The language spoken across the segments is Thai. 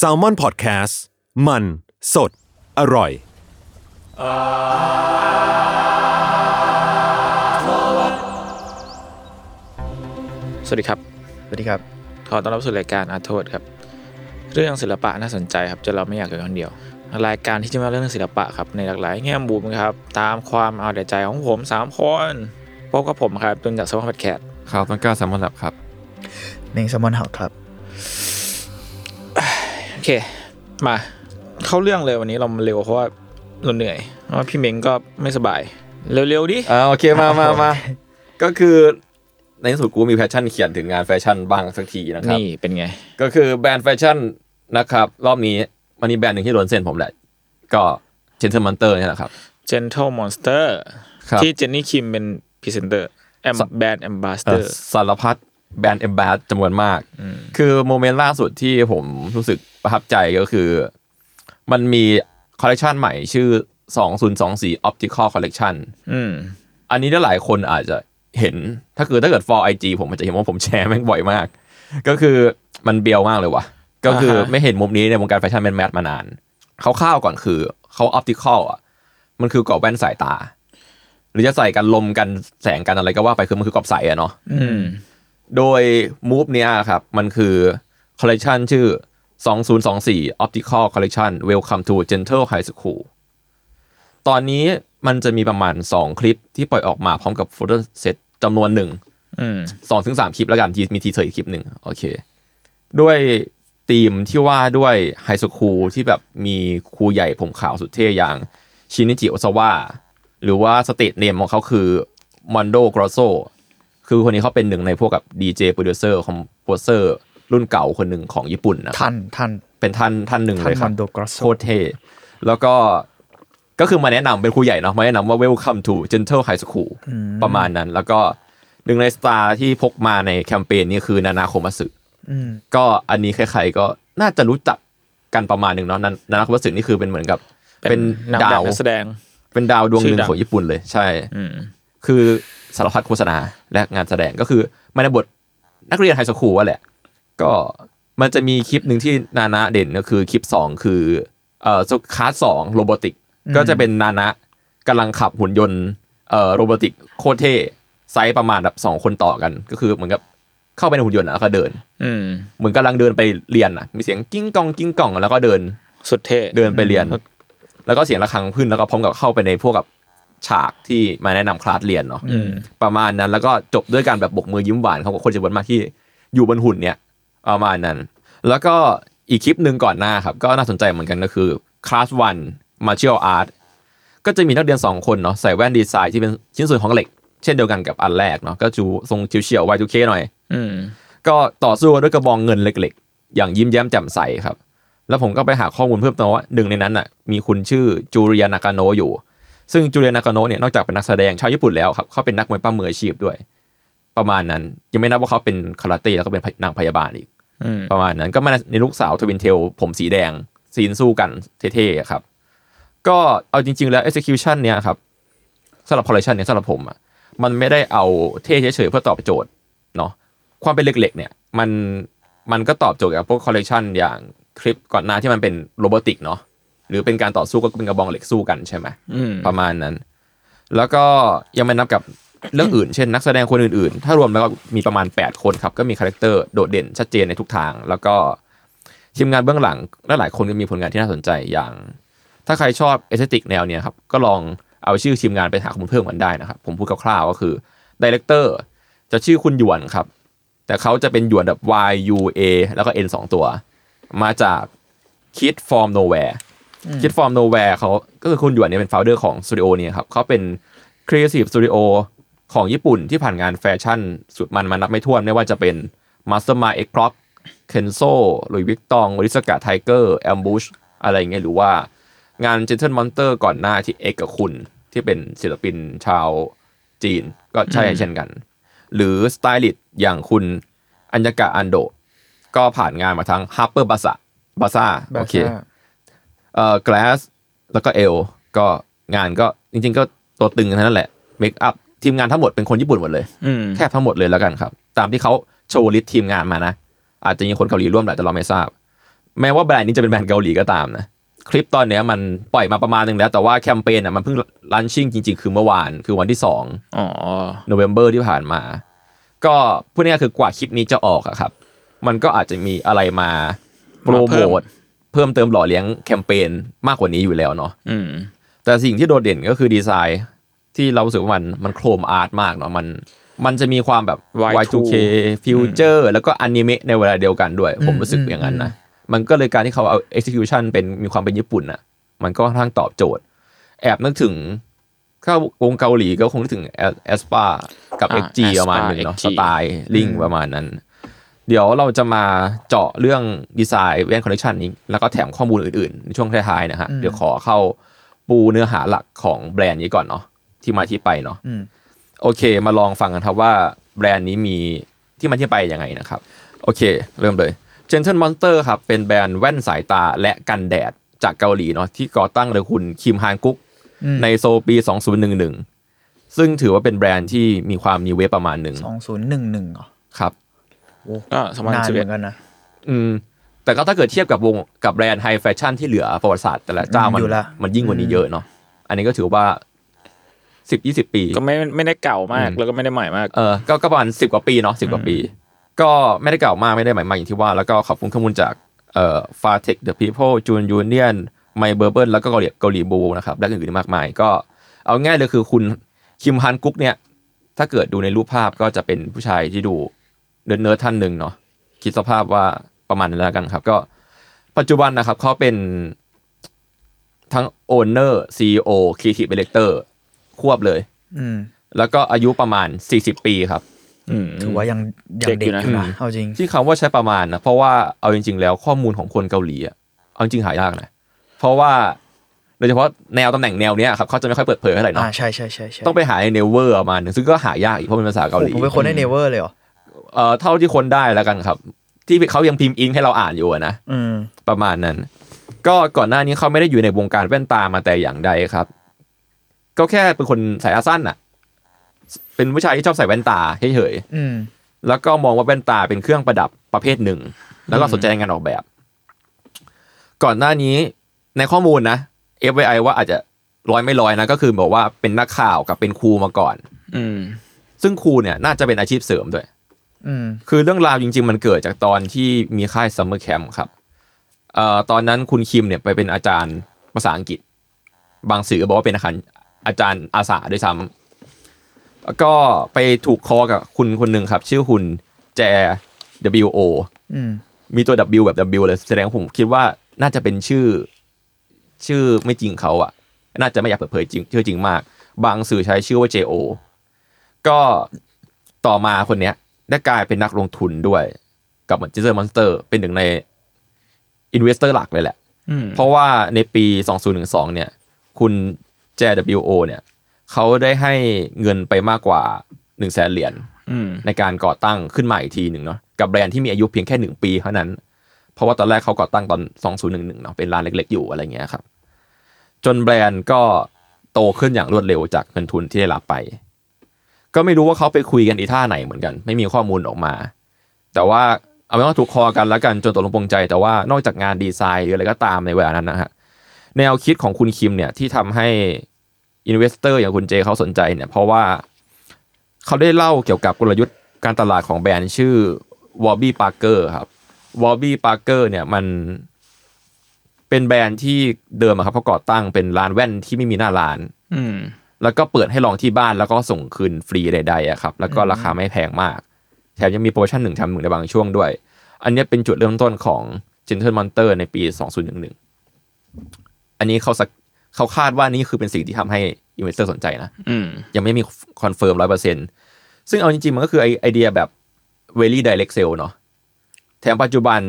s a l m o n PODCAST มัน สด อร่อย สวัสดีครับ สวัสดีครับ ขอต้อนรับสู่รายการอาร์โทษครับ เรื่องศิลปะน่าสนใจครับจนเราไม่อยากอยู่คนเดียว รายการที่จะมาเรื่องศิลปะครับในหลากหลายแง่มุมครับ ตามความเอาแต่ใจของผมสามคนพบกับผมครับตุนจาก Salmon Podcast ครับต้นกล้า Salmon Lab ครับ เม้ง Salmon House ครับโอเค มาเข้าเรื่องเลยวันนี้เราเร็วเพราะว่าเราเหนื่อยเพราะว่าพี่เม้งก็ไม่สบาย เร็วๆดิอ่าโอเคมามามาก็คือในที่สุดกูมี passion เขียนถึงงานแฟชั่นบ้างสักทีนะครับนี่เป็นไง ก็คือแบรนด์แฟชั่นนะครับ รอบนี้มันมีแบรนด์หนึ่งที่โดนเส้นผมแหละ ก็ Gentle Monster นี่แหละครับ Gentle Monster ครับที่เจนนี่คิมเป็นพรีเซนเตอร์แอม brand ambassador สารพัด brand ambas จำนวนมาก คือโมเมนต์ล่าสุดที่ผมรู้สึกประทับใจก็คือ มันมีคอลเลกชันใหม่ชื่อ 2024 Optical Collection อืมอันนี้ถ้าหลายคนอาจจะเห็น ถ้าคือถ้าเกิด follow IG ผมมันจะเห็นว่าผมแชร์แม่งบ่อยมาก ก็คือมันเบียวมากเลยว่ะ ก็คืออ่าฮะไม่เห็นมุมนี้ในวงการแฟชั่นแมน mass มานานคร่าวๆก่อนคือเขา optical อะ มันคือกรอบแว่นสายตา หรือจะใส่กันลมกันแสงกันอะไรก็ว่าไปคือมันคือกรอบใสอะเนาะอืม โดย move เนี้ยครับ มันคือคอลเลกชันชื่อ 2024 Optical Collection Welcome to Gentle High School ตอนนี้มันจะมีประมาณ 2 คลิปที่ปล่อยออกมาพร้อมกับ photo setจำนวนหนึ่งอืมสองถึงสามคลิปแล้วกันมี teaser อีกคลิปหนึ่งโอเค ด้วยธีมที่ว่าด้วย high school ที่แบบมีครูใหญ่ผมขาวสุดเท่อย่างชินิจิโอซาวะหรือว่า stage name ของเขาคือ Mondo Grosso คือคนนี้เขาเป็นหนึ่งในพวกกับดีเจโปรดิวเซอร์ composer รุ่นเก่าคนหนึ่งของญี่ปุ่นนะท่านท่านเป็นท่านท่านหนึ่งท่านเลยครับ Mondo Grosso โคตรเท่แล้วก็ก็คือมาแนะนำเป็นครูใหญ่เนาะมาแนะนำว่า welcome to gentle high school ประมาณนั้น แล้วก็หนึ่งในสตาร์ที่พกมาในแคมเปญนี้คือนานาโคมัสึอืมก็อันนี้ใครๆก็น่าจะรู้จักกันประมาณหนึ่งเนาะนานาโคมัสึนี่คือเป็นเหมือนกับ เป็นนางดาแบบวนักแสดง เป็นดาวดวงหนึ่งชื่อดังของญี่ปุ่นเลย ใช่อืมคือ สารพัดโฆษณาและงานแสดงก็คือมาในบทนักเรียนไฮสคูลว่าแหละ ก็มันจะมีคลิปหนึ่งที่นานะเด่นก็คือคลิปสองคือเอ่อคลาสสอง robotic ก็จะเป็นนานะกำลังขับหุ่นยนต์เอ่อ robotic โคตรเท่ไซส์ประมาณแบบสองคนต่อกัน ก็คือเหมือนกับเข้าไปในหุ่นยนต์อะแล้วก็เดิน อืมเหมือนกำลังเดินไปเรียนอะ มีเสียงกิ้งกองกิ้งกองแล้วก็เดินสุดเท่เดินไปเรียน แล้วก็เสียงระฆังขึ้นแล้วก็พร้อมกับเข้าไปในพวกกับ ฉากที่มาแนะนำคลาสเรียนเนาะอืมประมาณนั้นแล้วก็จบด้วยการแบบบกมือยิ้มหวานเขากับคนจำนวนมากที่อยู่บนหุ่นเนี่ยประมาณนั้น แล้วก็อีกคลิปหนึ่งก่อนหน้าครับ ก็น่าสนใจเหมือนกันก็คือคลาสวันมาเชียลอาร์ตก็จะมีนักเรียนสองคนเนาะใส่แว่นดีไซน์ที่เป็นชิ้นส่วนของเหล็ก เช่นเดียวกันกับอันแรกเนาะก็จูทรงเฉียวๆ Y2K หน่อยอืมก็ต่อสู้กันด้วยกระบองเงินเล็กๆ อย่างยิ้มแย้มแจ่มใสครับ แล้วผมก็ไปหาข้อมูลเพิ่มเติมว่าหนึ่งในนั้นน่ะมีคุณชื่อจูเรียนากาโนะอยู่ ซึ่งจูเรียนากาโนะเนี่ยนอกจากเป็นนักแสดงชาวญี่ปุ่นแล้วครับเขาเป็นนักมวยปั้มมืออาชีพด้วย ประมาณนั้นยังไม่นับว่าเขาเป็นคาราเต้แล้วก็เป็นนางพยาบาลอีกอืมประมาณนั้นก็มาในลูกสาวทวินเทลผมสีแดงซีนสู้กันเท่ๆครับ ก็เอาจริง ๆ แล้ว execution เนี่ยครับสำหรับ collection เนี่ยสำหรับผมอะมันไม่ได้เอาเท่เฉยๆเพื่อตอบโจทย์เนาะความเป็นเหล็กๆเนี่ยมันมันก็ตอบโจทย์กับพวก collection อย่างคลิปก่อนหน้าที่มันเป็นโรบอติกเนาะ หรือเป็นการต่อสู้ก็เป็นกระบองเหล็กสู้กันใช่ไหมอืมประมาณนั้น แล้วก็ยังไม่นับกับเรื่องอื่น เช่นนักแสดงคนอื่นๆ ถ้ารวมแล้วก็มีประมาณ 8 คนครับ ก็มี character โดดเด่นชัดเจนในทุกทาง แล้วก็ทีมงานเบื้องหลังและหลายคนก็มีผลงานที่น่าสนใจอย่าง ถ้าใครชอบ aesthetic แนวเนี้ยครับ ก็ลองเอาชื่อทีมงานไปหาข้อมูลเพิ่มกันได้นะครับ ผมพูดคร่าวๆก็คือ director จะชื่อคุณหยวนครับ แต่เขาจะเป็นหยวนแบบ Y U A แล้วก็ N สองตัว มาจาก Kid From Nowhere Kid From Nowhere เขาก็คือคุณหยวนเนี่ยเป็น founder ของสตูดิโอเนี่ยครับเขาเป็น Creative Studio ของญี่ปุ่นที่ผ่านงานแฟชั่นสุดมันมานับไม่ถ้วนไม่ว่าจะเป็น Mastermind X Clock เคนโซหรือวิกตองวริสกาไทเกอร์แอมบูชอะไรเงี้ยหรือว่างาน Gentle Monster ก่อนหน้าที่เอกกับคุณ ที่เป็นศิลปินชาวจีนก็ใช่เช่นกัน หรือสไตลิสต์อย่างคุณอัญญากะอันโด ก็ผ่านงานมาทั้ง Harper b a z a b a z a บาโอเคซ่า เอ่อ glass แล้วก็เอลก็งานก็จริง ๆ ก็ตัวตึงทั้งนั้นแหละเมคอัพทีมงานทั้งหมดเป็นคนญี่ปุ่นหมดเลยอืมแทบทั้งหมดเลยแล้วกันครับ ตามที่เขาโชว์ลิสต์ทีมงานมานะ อาจจะมีคนเกาหลีร่วมแหละแต่เราไม่ทราบ แม้ว่าแบรนด์นี้จะเป็นแบรนด์เกาหลีก็ตามนะ คลิปตอนเนี้ยมันปล่อยมาประมาณหนึงแล้ว แต่ว่าแคมเปญอะมันเพิ่งลันชิ่งจริง ๆ คือเมื่อวานคือวันที่2อ๋อNovember ที่ผ่านมา ก็พูดง่ายๆคือกว่าคลิปนี้จะออกอะครับ มันก็อาจจะมีอะไรมาโปรมาโมเพิ่มท เพิ่มเติมหล่อเลี้ยงแคมเปญมากกว่านี้อยู่แล้วเนาะอืมแต่สิ่งที่โดดเด่นก็คือดีไซน์ที่เรารู้สึกว่ามันมันโคตร art มากเนาะมัน มันจะมีความแบบ Y2K future แล้วก็อนิเมะในเวลาเดียวกันด้วย ผมรู้สึกอย่างนั้นนะมันก็เลยการที่เขาเอา execution เป็นมีความเป็นญี่ปุ่นอะมันก็ค่อนข้างตอบโจทย์ แอบนึกถึงถ้าวงเกาหลีก็คงนึกถึง aespa กับอ่า XG ประมาณหนึ่งเนาะ XG styling ประมาณนั้น เดี๋ยวเราจะมาเจาะเรื่องดีไซน์แว่นคอลเลคชันนี้ แล้วก็แถมข้อมูลอื่นๆ ในช่วงท้ายๆนะฮะ เดี๋ยวขอเข้าปูเนื้อหาหลักของแบรนด์นี้ก่อนเนาะที่มาที่ไปเนาะอืมโอเค มาลองฟังกันครับว่าแบรนด์นี้มีที่มาที่ไปยังไงนะครับ โอเค เริ่มเลย Gentle Monster ครับ เป็นแบรนด์แว่นสายตาและกันแดดจากเกาหลีเนาะที่ก่อตั้งโดยคุณคิมฮานกุ๊กอืมในโซลปี 2011 ซึ่งถือว่าเป็นแบรนด์ที่มีความมี wave ประมาณหนึ่งสองศูนย์หนึ่งหนึ่งเหรอครับ ก็สองพันนานสิบเหเอ็มืดอนกันนะอืม แต่ก็ถ้าเกิดเทียบกับวงกับแบรนด์ high fashion ที่เหลือประวัติศาสตร์แต่ละเจ้าอืมมันอยู่ละมันยิ่งกว่านี้เยอะเนาะอันนี้ก็ถือว่าสิบยี่สิบปี ก็ไม่ไม่ได้เก่ามากอืมแล้วก็ไม่ได้ใหม่มากเออก็ก็ประมาณสิบกว่าปีเนาะสิบกว่าปี ก็ไม่ได้เก่ามากไม่ได้ใหม่มากอย่างที่ว่า แล้วก็ขอบคุณข้อมูลจากเอ่อฟาเทคเดอะพีเพิลจูนยูเนียนไมเบอร์เบิแล้วก็เกาหลีเกาหลีบูนะครับและอื่นๆมากมาย ก็เอาง่ายเลยคือคุณคิมฮันกุ๊กเนี่ย ถ้าเกิดดูในรูปภาพก็จะเป็นผู้ชายที่ดู เนิร์ดๆท่านหนึ่งเนาะคิดสภาพว่าประมาณนั้นแล้วกันครับ ก็ปัจจุบันนะครับเขาเป็นทั้งโอนเนอร์ซีโอครีเอทีฟเดเรคเตอร์ควบเลย อืม แล้วก็อายุประมาณ40ปีครับอืมถือว่ายังยังเด็กเด็อกยู่นะอยู่นะเอาจริง ที่คำว่าใช้ประมาณนะเพราะว่าเอาจริง ๆ แล้วข้อมูลของคนเกาหลีอะเอาจริงหายากนะเพราะว่าโดยเฉพาะแนวตำแหน่งแนวเนี้ยครับเขาจะไม่ค่อยเปิดเผยเท่าไหร่เนาะอ่าใช่ใช่ใช่ใช่ต้องไปหาในเนเวอร์ประมาณหนึงซึ่งก็หายากอีกเพราะเป็นภาษาเกาหลีผมเป็นคนได้เนเวอร์เลยเหรอ เอ่อเท่าที่คนได้แล้วกันครับ ที่เขายังพิมพ์อิงให้เราอ่านอยู่อะนะอืมประมาณนั้น ก็ก่อนหน้านี้เขาไม่ได้อยู่ในวงการแว่นตามาแต่อย่างใดครับ ก็แค่เป็นคนสายตาสั้นอะเป็นผู้ชายที่ชอบใส่แว่นตาเฉยๆอืมแล้วก็มองว่าแว่นตาเป็นเครื่องประดับประเภทหนึ่ง แล้วก็สนใจในงานออกแบบ ก่อนหน้านี้ในข้อมูลนะ FYI ว่าอาจจะร้อยไม่ร้อยนะก็คือบอกว่าเป็นนักข่าวกับเป็นครูมาก่อน อืมซึ่งครูเนี่ยน่าจะเป็นอาชีพเสริมด้วยอืม คือเรื่องราวจริง ๆ มันเกิดจากตอนที่มีค่าย summer camp ครับเอ่อตอนนั้นคุณคิมเนี่ยไปเป็นอาจารย์ภาษาอังกฤษ บางสื่อบอกว่าเป็นอาจารย์อาจารย์อาสาด้วยซ้ำแล้วก็ไปถูกคอกับคุณคนหนึ่งครับ ชื่อคุณแจ WO อืมมีตัว W แบบ W เลยแสดงว่าผมคิดว่าน่าจะเป็นชื่อ ชื่อไม่จริงเขาอะน่าจะไม่อยากเปิดเผยจริงชื่อจริงมาก บางสื่อใช้ชื่อว่า JO ก็ต่อมาคนเนี้ย ได้กลายเป็นนักลงทุนด้วยกับ Gentle Monster เป็นหนึ่งในinvestor หลักเลยแหละอืมเพราะว่าในปี 2012 เนี่ย คุณ JWO เนี่ยเขาได้ให้เงินไปมากกว่า1 0 0 0 0แสนเหรียญอืมในการก่อตั้งขึ้นมาอีกทีหนึ่งเนาะกับแบรนด์ที่มีอายุเพียงแค่หนึ่งปีเท่านั้น เพราะว่าตอนแรกเขาก่อตั้งตอน 2011เนาะเป็นร้านเล็กๆอยู่อะไรเงี้ยครับ จนแบรนด์ก็โตขึ้นอย่างรวดเร็วจากเงินทุนที่ได้รับไป ก็ไม่รู้ว่าเขาไปคุยกันอีท่าไหนเหมือนกัน ไม่มีข้อมูลออกมา แต่ว่าเอาเป็นว่าถูกคอกันแล้วกันจนตกลงปรงใจ แต่ว่านอกจากงานดีไซน์หรืออะไรก็ตามในเวลานั้นนะฮะแนวคิดของคุณคิมเนี่ยที่ทำให้ investor อย่างคุณเจเขาสนใจเนี่ย เพราะว่าเขาได้เล่าเกี่ยวกับกลยุทธ์การตลาดของแบรนด์ชื่อวอ r บี้ปาร์เกอร์ครับวอ r บี้ปาร์เกอร์เนี่ยมันเป็นแบรนด์ที่เดิมครับเขาก่อตั้งเป็นร้านแว่นที่ไม่มีหน้าร้าน อืม แล้วก็เปิดให้ลองที่บ้านแล้วก็ส่งคืนฟรีใดๆอะครับแล้วก็ราคาไม่แพงมาก แถมยังมีโปรโมชั่นหนึ่งแถมหนึ่งในบางช่วงด้วย อันเนี้ยเป็นจุดเริ่มต้นของ Gentle Monster ในปี 2011 อันนี้เขาสักเขาคาดว่านี่คือเป็นสิ่งที่ทำให้ investor สนใจนะอืมยังไม่มี confirm ร้อยเปอร์เซ็นซึ่งเอาจริงๆ มันก็คือไอไอเดียแบบ very direct sale เนาะแถมปัจจุบัน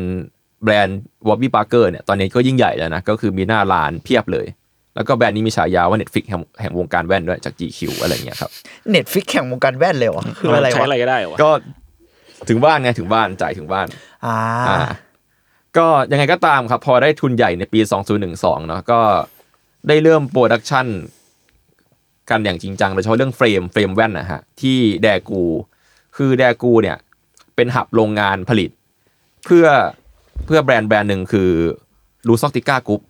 แบรนด์ Warby Parker เนี่ยตอนนี้ก็ยิ่งใหญ่แล้วนะ ก็คือมีหน้าร้านเพียบเลย แล้วก็แบรนด์นี้มีฉายาว่า Netflix แห่งแห่งวงการแว่นด้วยจาก GQ อะไรเงี้ยครับNetflix แห่งวงการแว่นเลยเหรอคืออะไรใช้วะอะไรก็ได้เหรอวะก็ถึงบ้านไงถึงบ้านจ่ายถึงบ้านอ่าอ่าก็ยังไงก็ตามครับ พอได้ทุนใหญ่ในปี 2012 เนาะก็ได้เริ่ม production กันอย่างจริงจังโดยเฉพาะเรื่อง frame frame แว่นนะฮะที่แดกู คือแดกูเนี่ยเป็น hub โรงงานผลิต เพื่อเพื่อแบรนด์แบรนด์หนึ่งคือ Luxottica Group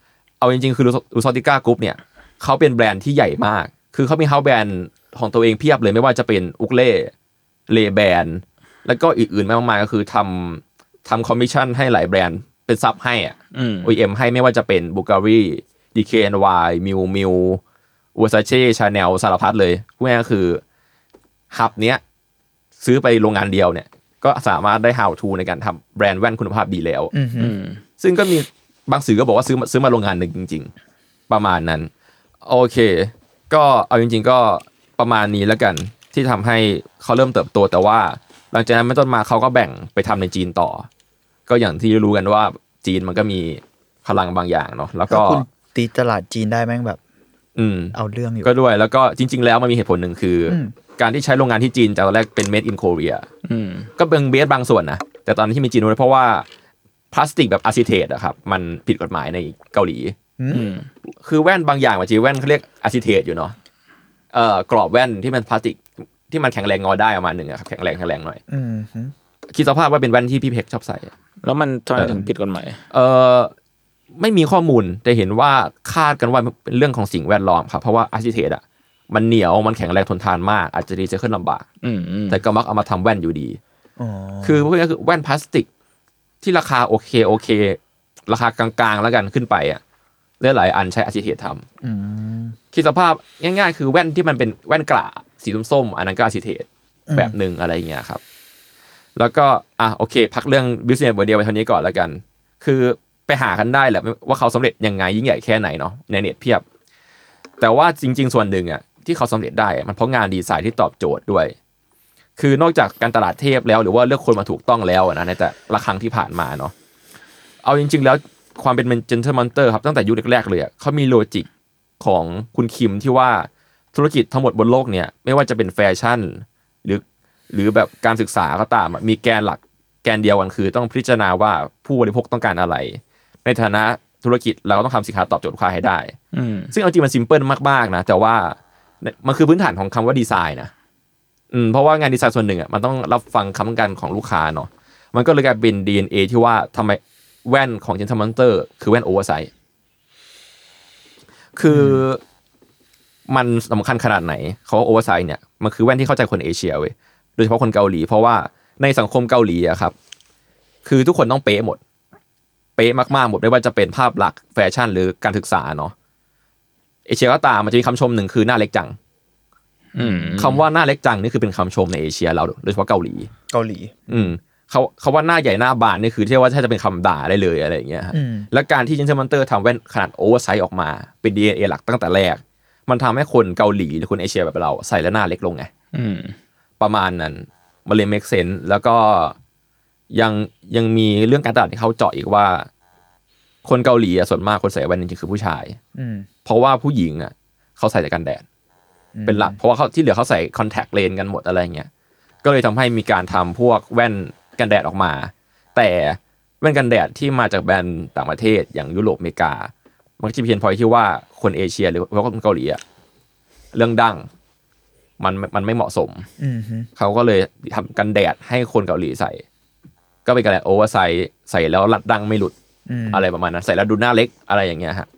เอาจริงๆ คือLuxottica Group เนี่ยเขาเป็นแบรนด์ที่ใหญ่มาก คือเขามี house brand ของตัวเองเพียบเลยไม่ว่าจะเป็น Oakley Ray-Ban แล้วก็อื่นๆมากมายก็คือทำทำคอมมิชชั่นให้หลายแบรนด์เป็น sub ให้อะอืม OEM ให้ไม่ว่าจะเป็น Bvlgari DKNY Miu Miu Versace Chanel สารพัดเลยพูดง่ายๆก็คือ hub เนี้ยซื้อไปโรงงานเดียวเนี่ย ก็สามารถได้ how to ในการทำแบรนด์แว่นคุณภาพดีแล้วอืมฮึอืมซึ่งก็มี บางสื่อก็บอกว่าซื้อมาซื้อมาโรงงานหนึ่งจริง ๆ ประมาณนั้น โอเค ก็เอาจริง ๆ ก็ประมาณนี้แล้วกันที่ทำให้เขาเริ่มเติบโตแต่ว่า หลังจากนั้นไม่ต้นมาเขาก็แบ่งไปทำในจีนต่อ ก็อย่างที่รู้กันว่าจีนมันก็มีพลังบางอย่างเนาะแล้วก็ก็คุณตีตลาดจีนได้แม่งแบบ อืม เอาเรื่องอยู่ก็ด้วย แล้วก็จริง ๆ แล้วมันมีเหตุผลหนึ่งคืออมการที่ใช้โรงงานที่จีนจากตอนแรกเป็น made in Korea อืมก็เป็น base บางส่วนนะแต่ตอนที่มีจีนด้วยเพราะว่า พลาสติกแบบ acetate อะครับมันผิดกฎหมายในเกาหลีอืมคือแว่นบางอย่างว่าจีแว่นเขาเรียก acetate อยู่เนาะเอ่อกรอบแว่นที่มันพลาสติกที่มันแข็งแรงงอได้ประมาณหนึ่งอะครับแข็งแรงแข็งแรงหน่อยอืมฮึคิดสภาพว่าเป็นแว่นที่พี่เพกชอบใส่อะแล้วมันทำไมถึงผิดกฎหมายเออไม่มีข้อมูลแต่เห็นว่าคาดกันว่าเป็นเรื่องของสิ่งแวดล้อมครับเพราะว่า acetate อะมันเหนียวมันแข็งแรงทนทานมากอาจจะรีไซเคิลลำบากอืมอืมแต่ก็มักเอามาทำแว่นอยู่ดีอ๋อคือพวกนี้คือแว่นพลาสติก ที่ราคาโอเคโอเค ราคากลางๆแล้วกันขึ้นไปอะหลายๆอันใช้ acetate ทำอืมคิดสภาพง่ายๆ คือแว่นที่มันเป็นแว่นกระสีส้มๆอันนั้นก็ acetate แบบหนึ่งอะไรอย่างเงี้ยครับ แล้วก็อะโอเค พักเรื่อง business model ไปเท่านี้ก่อนแล้วกัน คือไปหากันได้แหละว่าเขาสำเร็จยังไงยิ่งใหญ่แค่ไหนเนาะในเน็ตเพียบ แต่ว่าจริง ๆ ส่วนหนึ่งอะที่เขาสำเร็จได้อะมันเพราะงานดีไซน์ที่ตอบโจทย์ด้วย คือนอกจากการตลาดเทพแล้ว หรือว่าเลือกคนมาถูกต้องแล้วอะนะในแต่ละครั้งที่ผ่านมาเนาะเอาจริง ๆ แล้วความเป็น Gentle Monster ครับตั้งแต่ยุคแรกๆเลยอะเขามี logic ของคุณคิมที่ว่าธุรกิจทั้งหมดบนโลกเนี่ยไม่ว่าจะเป็นแฟชั่น หรือหรือแบบการศึกษาก็ตามอะมีแกนหลักแกนเดียวกันคือ ต้องพิจารณาว่าผู้บริโภคต้องการอะไร ในฐานะธุรกิจเราก็ต้องทำสินค้าตอบโจทย์ลูกค้าให้ได้อืมซึ่งเอาจริงมัน simple มากๆนะแต่ว่ามันคือพื้นฐานของคำว่าดีไซน์นะ อืมเพราะว่างานดีไซน์ส่วนหนึ่งอะมันต้องรับฟังความต้องการของลูกค้าเนาะมันก็เลยกลายเป็น DNA ที่ว่าทำไมแว่นของเจนท m ม n เตอร์คือแว่น oversize คือมันสำคัญขนาดไหนเขา oversize เนี่ยมันคือแว่นที่เข้าใจคนเอเชียเว้ยโดยเฉพาะคนเกาหลี เพราะว่าในสังคมเกาหลีอะครับ คือทุกคนต้องเป๊ะหมด เป๊ะมากๆหมดไม่ว่าจะเป็นภาพลักษณ์แฟชั่นหรือการศึกษาเนาะเอเชียก็ตามมันจะมีคำชมหนึ่งคือหน้าเล็กจัง คำว่าหน้าเล็กจังนี่คือเป็นคำชมในเอเชียเราโดยเฉพาะเกาหลีเกาหลี อืมเขาเขาว่าหน้าใหญ่หน้าบานนี่คือที่ว่าถ้าจะเป็นคำด่าได้เลยอะไรอย่างเงี้ยฮะอืมและการที่ Gentle Monster ทำแว่นขนาด oversize ออกมา เป็น DNA หลักตั้งแต่แรก มันทำให้คนเกาหลีหรือคนเอเชียแบบเราใส่แล้วหน้าเล็กลงไงอืมประมาณนั้นมันเลย make sense แล้วก็ยังยังมีเรื่องการตลาดที่เขาเจาะอีกว่า คนเกาหลีอะส่วนมากคนใส่แว่นจริงๆคือผู้ชาย อืมเพราะว่าผู้หญิงอะเขาใส่แต่กันแดด เป็นหลัก เพราะว่าเขาที่เหลือเขาใส่คอนแทคเลนกันหมดอะไรเงี้ยก็เลยทำให้มีการทำพวกแว่นกันแดดออกมา แต่แว่นกันแดดที่มาจากแบรนด์ต่างประเทศอย่างยุโรปอเมริกา มันก็จะ pain point ที่ว่าคนเอเชียหรือว่าคนเกาหลีอะเรื่องดั้งมันมันไม่เหมาะสมอืมฮึเขาก็เลยทำกันแดดให้คนเกาหลีใส่ ก็เป็นกันแดด oversize ใส่แล้วรัดดั้งไม่หลุดอืมอะไรประมาณนั้น ใส่แล้วดูหน้าเล็กอะไรอย่างเงี้ยฮะ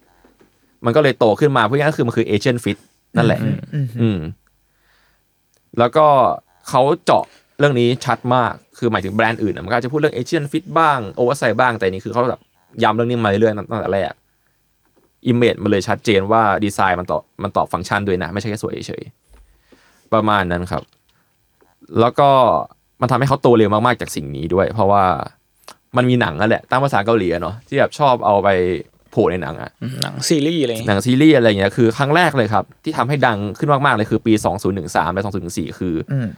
มันก็เลยโตขึ้นมาเพราะงั้นคือมันคือ Asian fit นั่นแหละอืมฮึอืม แล้วก็เขาเจาะเรื่องนี้ชัดมาก คือหมายถึงแบรนด์อื่นอะมันก็อาจจะพูดเรื่อง Asian fit บ้าง oversize บ้าง แต่นี่คือเขาแบบย้ำเรื่องนี้มาเรื่อยๆตั้งแต่แรก image มันเลยชัดเจนว่าดีไซน์มันตอบมันตอบฟังก์ชันด้วยนะ ไม่ใช่แค่สวยเฉยๆประมาณนั้นครับ แล้วก็มันทำให้เขาโตเร็วมากๆจากสิ่งนี้ด้วย เพราะว่ามันมีหนังนั่นแหละตามภาษาเกาหลีอะเนาะที่แบบชอบเอาไปโผล่ในหนังอะหนังซีรีส์อะไรอย่างเงี้ยนังซีรีส์อะไรอย่างเงี้ยคือครั้งแรกเลยครับ ที่ทำให้ดังขึ้นมากๆเลยคือปี 2013 และ 2014 คืออืม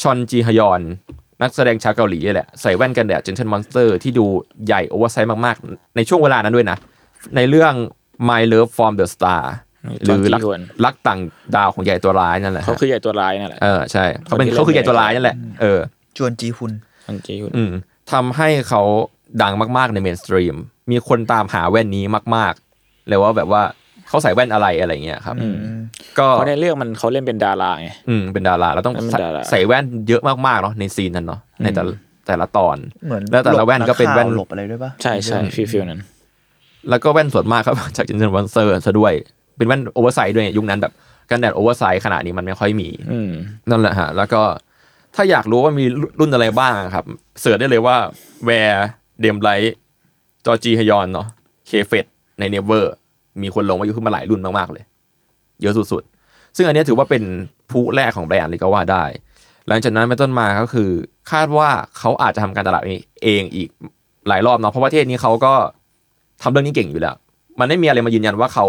ชอนจีฮยอน นักแสดงชาวเกาหลีนี่แหละ ใส่แว่นกันแดด Gentle Monster ที่ดูใหญ่ oversize มากๆ ในช่วงเวลานั้นด้วยนะ ในเรื่อง My Love from the Star หรือรักจงจีฮวนรักต่างดาวของยัยตัวร้ายนั่นแหละฮะเขาคือยัยตัวร้ายนั่นแหละเออใช่เขาเป็นคนที่เขาคือยัยตัวเล่นร้ายนั่นแหละเออจวนจีฮุนจงจีฮวนอืมทำให้เขา ดังมากๆใน mainstream มีคนตามหาแว่นนี้มากๆเลยว่าแบบว่าเขาใส่แว่นอะไรอะไรเงี้ยครับอืมก็เพราะในเรื่องมันเขาเล่นเป็นดาราไงอืมเป็นดาราเราต้องเป็นใส่ดาราใส่แว่นเยอะมากๆเนาะในซีนนั้นเนาะในแต่ละแต่ละตอนเหมือนแล้วแต่ละแว่นก็เป็นแว่นหลบอะไรด้วยปะใช่ใช่ฟีลฟีลนั้น แล้วก็แว่นส่วนมากครับจากจินเซนวันเซอร์ซะด้วยเป็นแว่นโอเวอร์ไซส์ด้วยยุคนั้นแบบกันแดดโอเวอร์ไซส์ขนาดนี้มันไม่ค่อยมีอืมนั่นแหละฮะแล้วก็ถ้าอยากรู้ว่ามีรุ่นอะไรบ้างครับ เสิร์ชได้เลยว่าแวร์ เดมไลท์จอจีฮยอนเนาะเคเฟตในเนเวอร์มีคนลงมาอยู่ขึ้นมาหลายรุ่นมากๆเลย เยอะสุดๆ ซึ่งอันนี้ถือว่าเป็นผู้แรกของแบรนด์เลยก็ว่าได้ หลังจากนั้นเป็นต้นมาก็คือ คาดว่าเขาอาจจะทำการตลาดนี้เองอีกหลายรอบเนาะเพราะประเทศนี้เขาก็ทำเรื่องนี้เก่งอยู่แล้ว มันไม่มีอะไรมายืนยันว่าเขา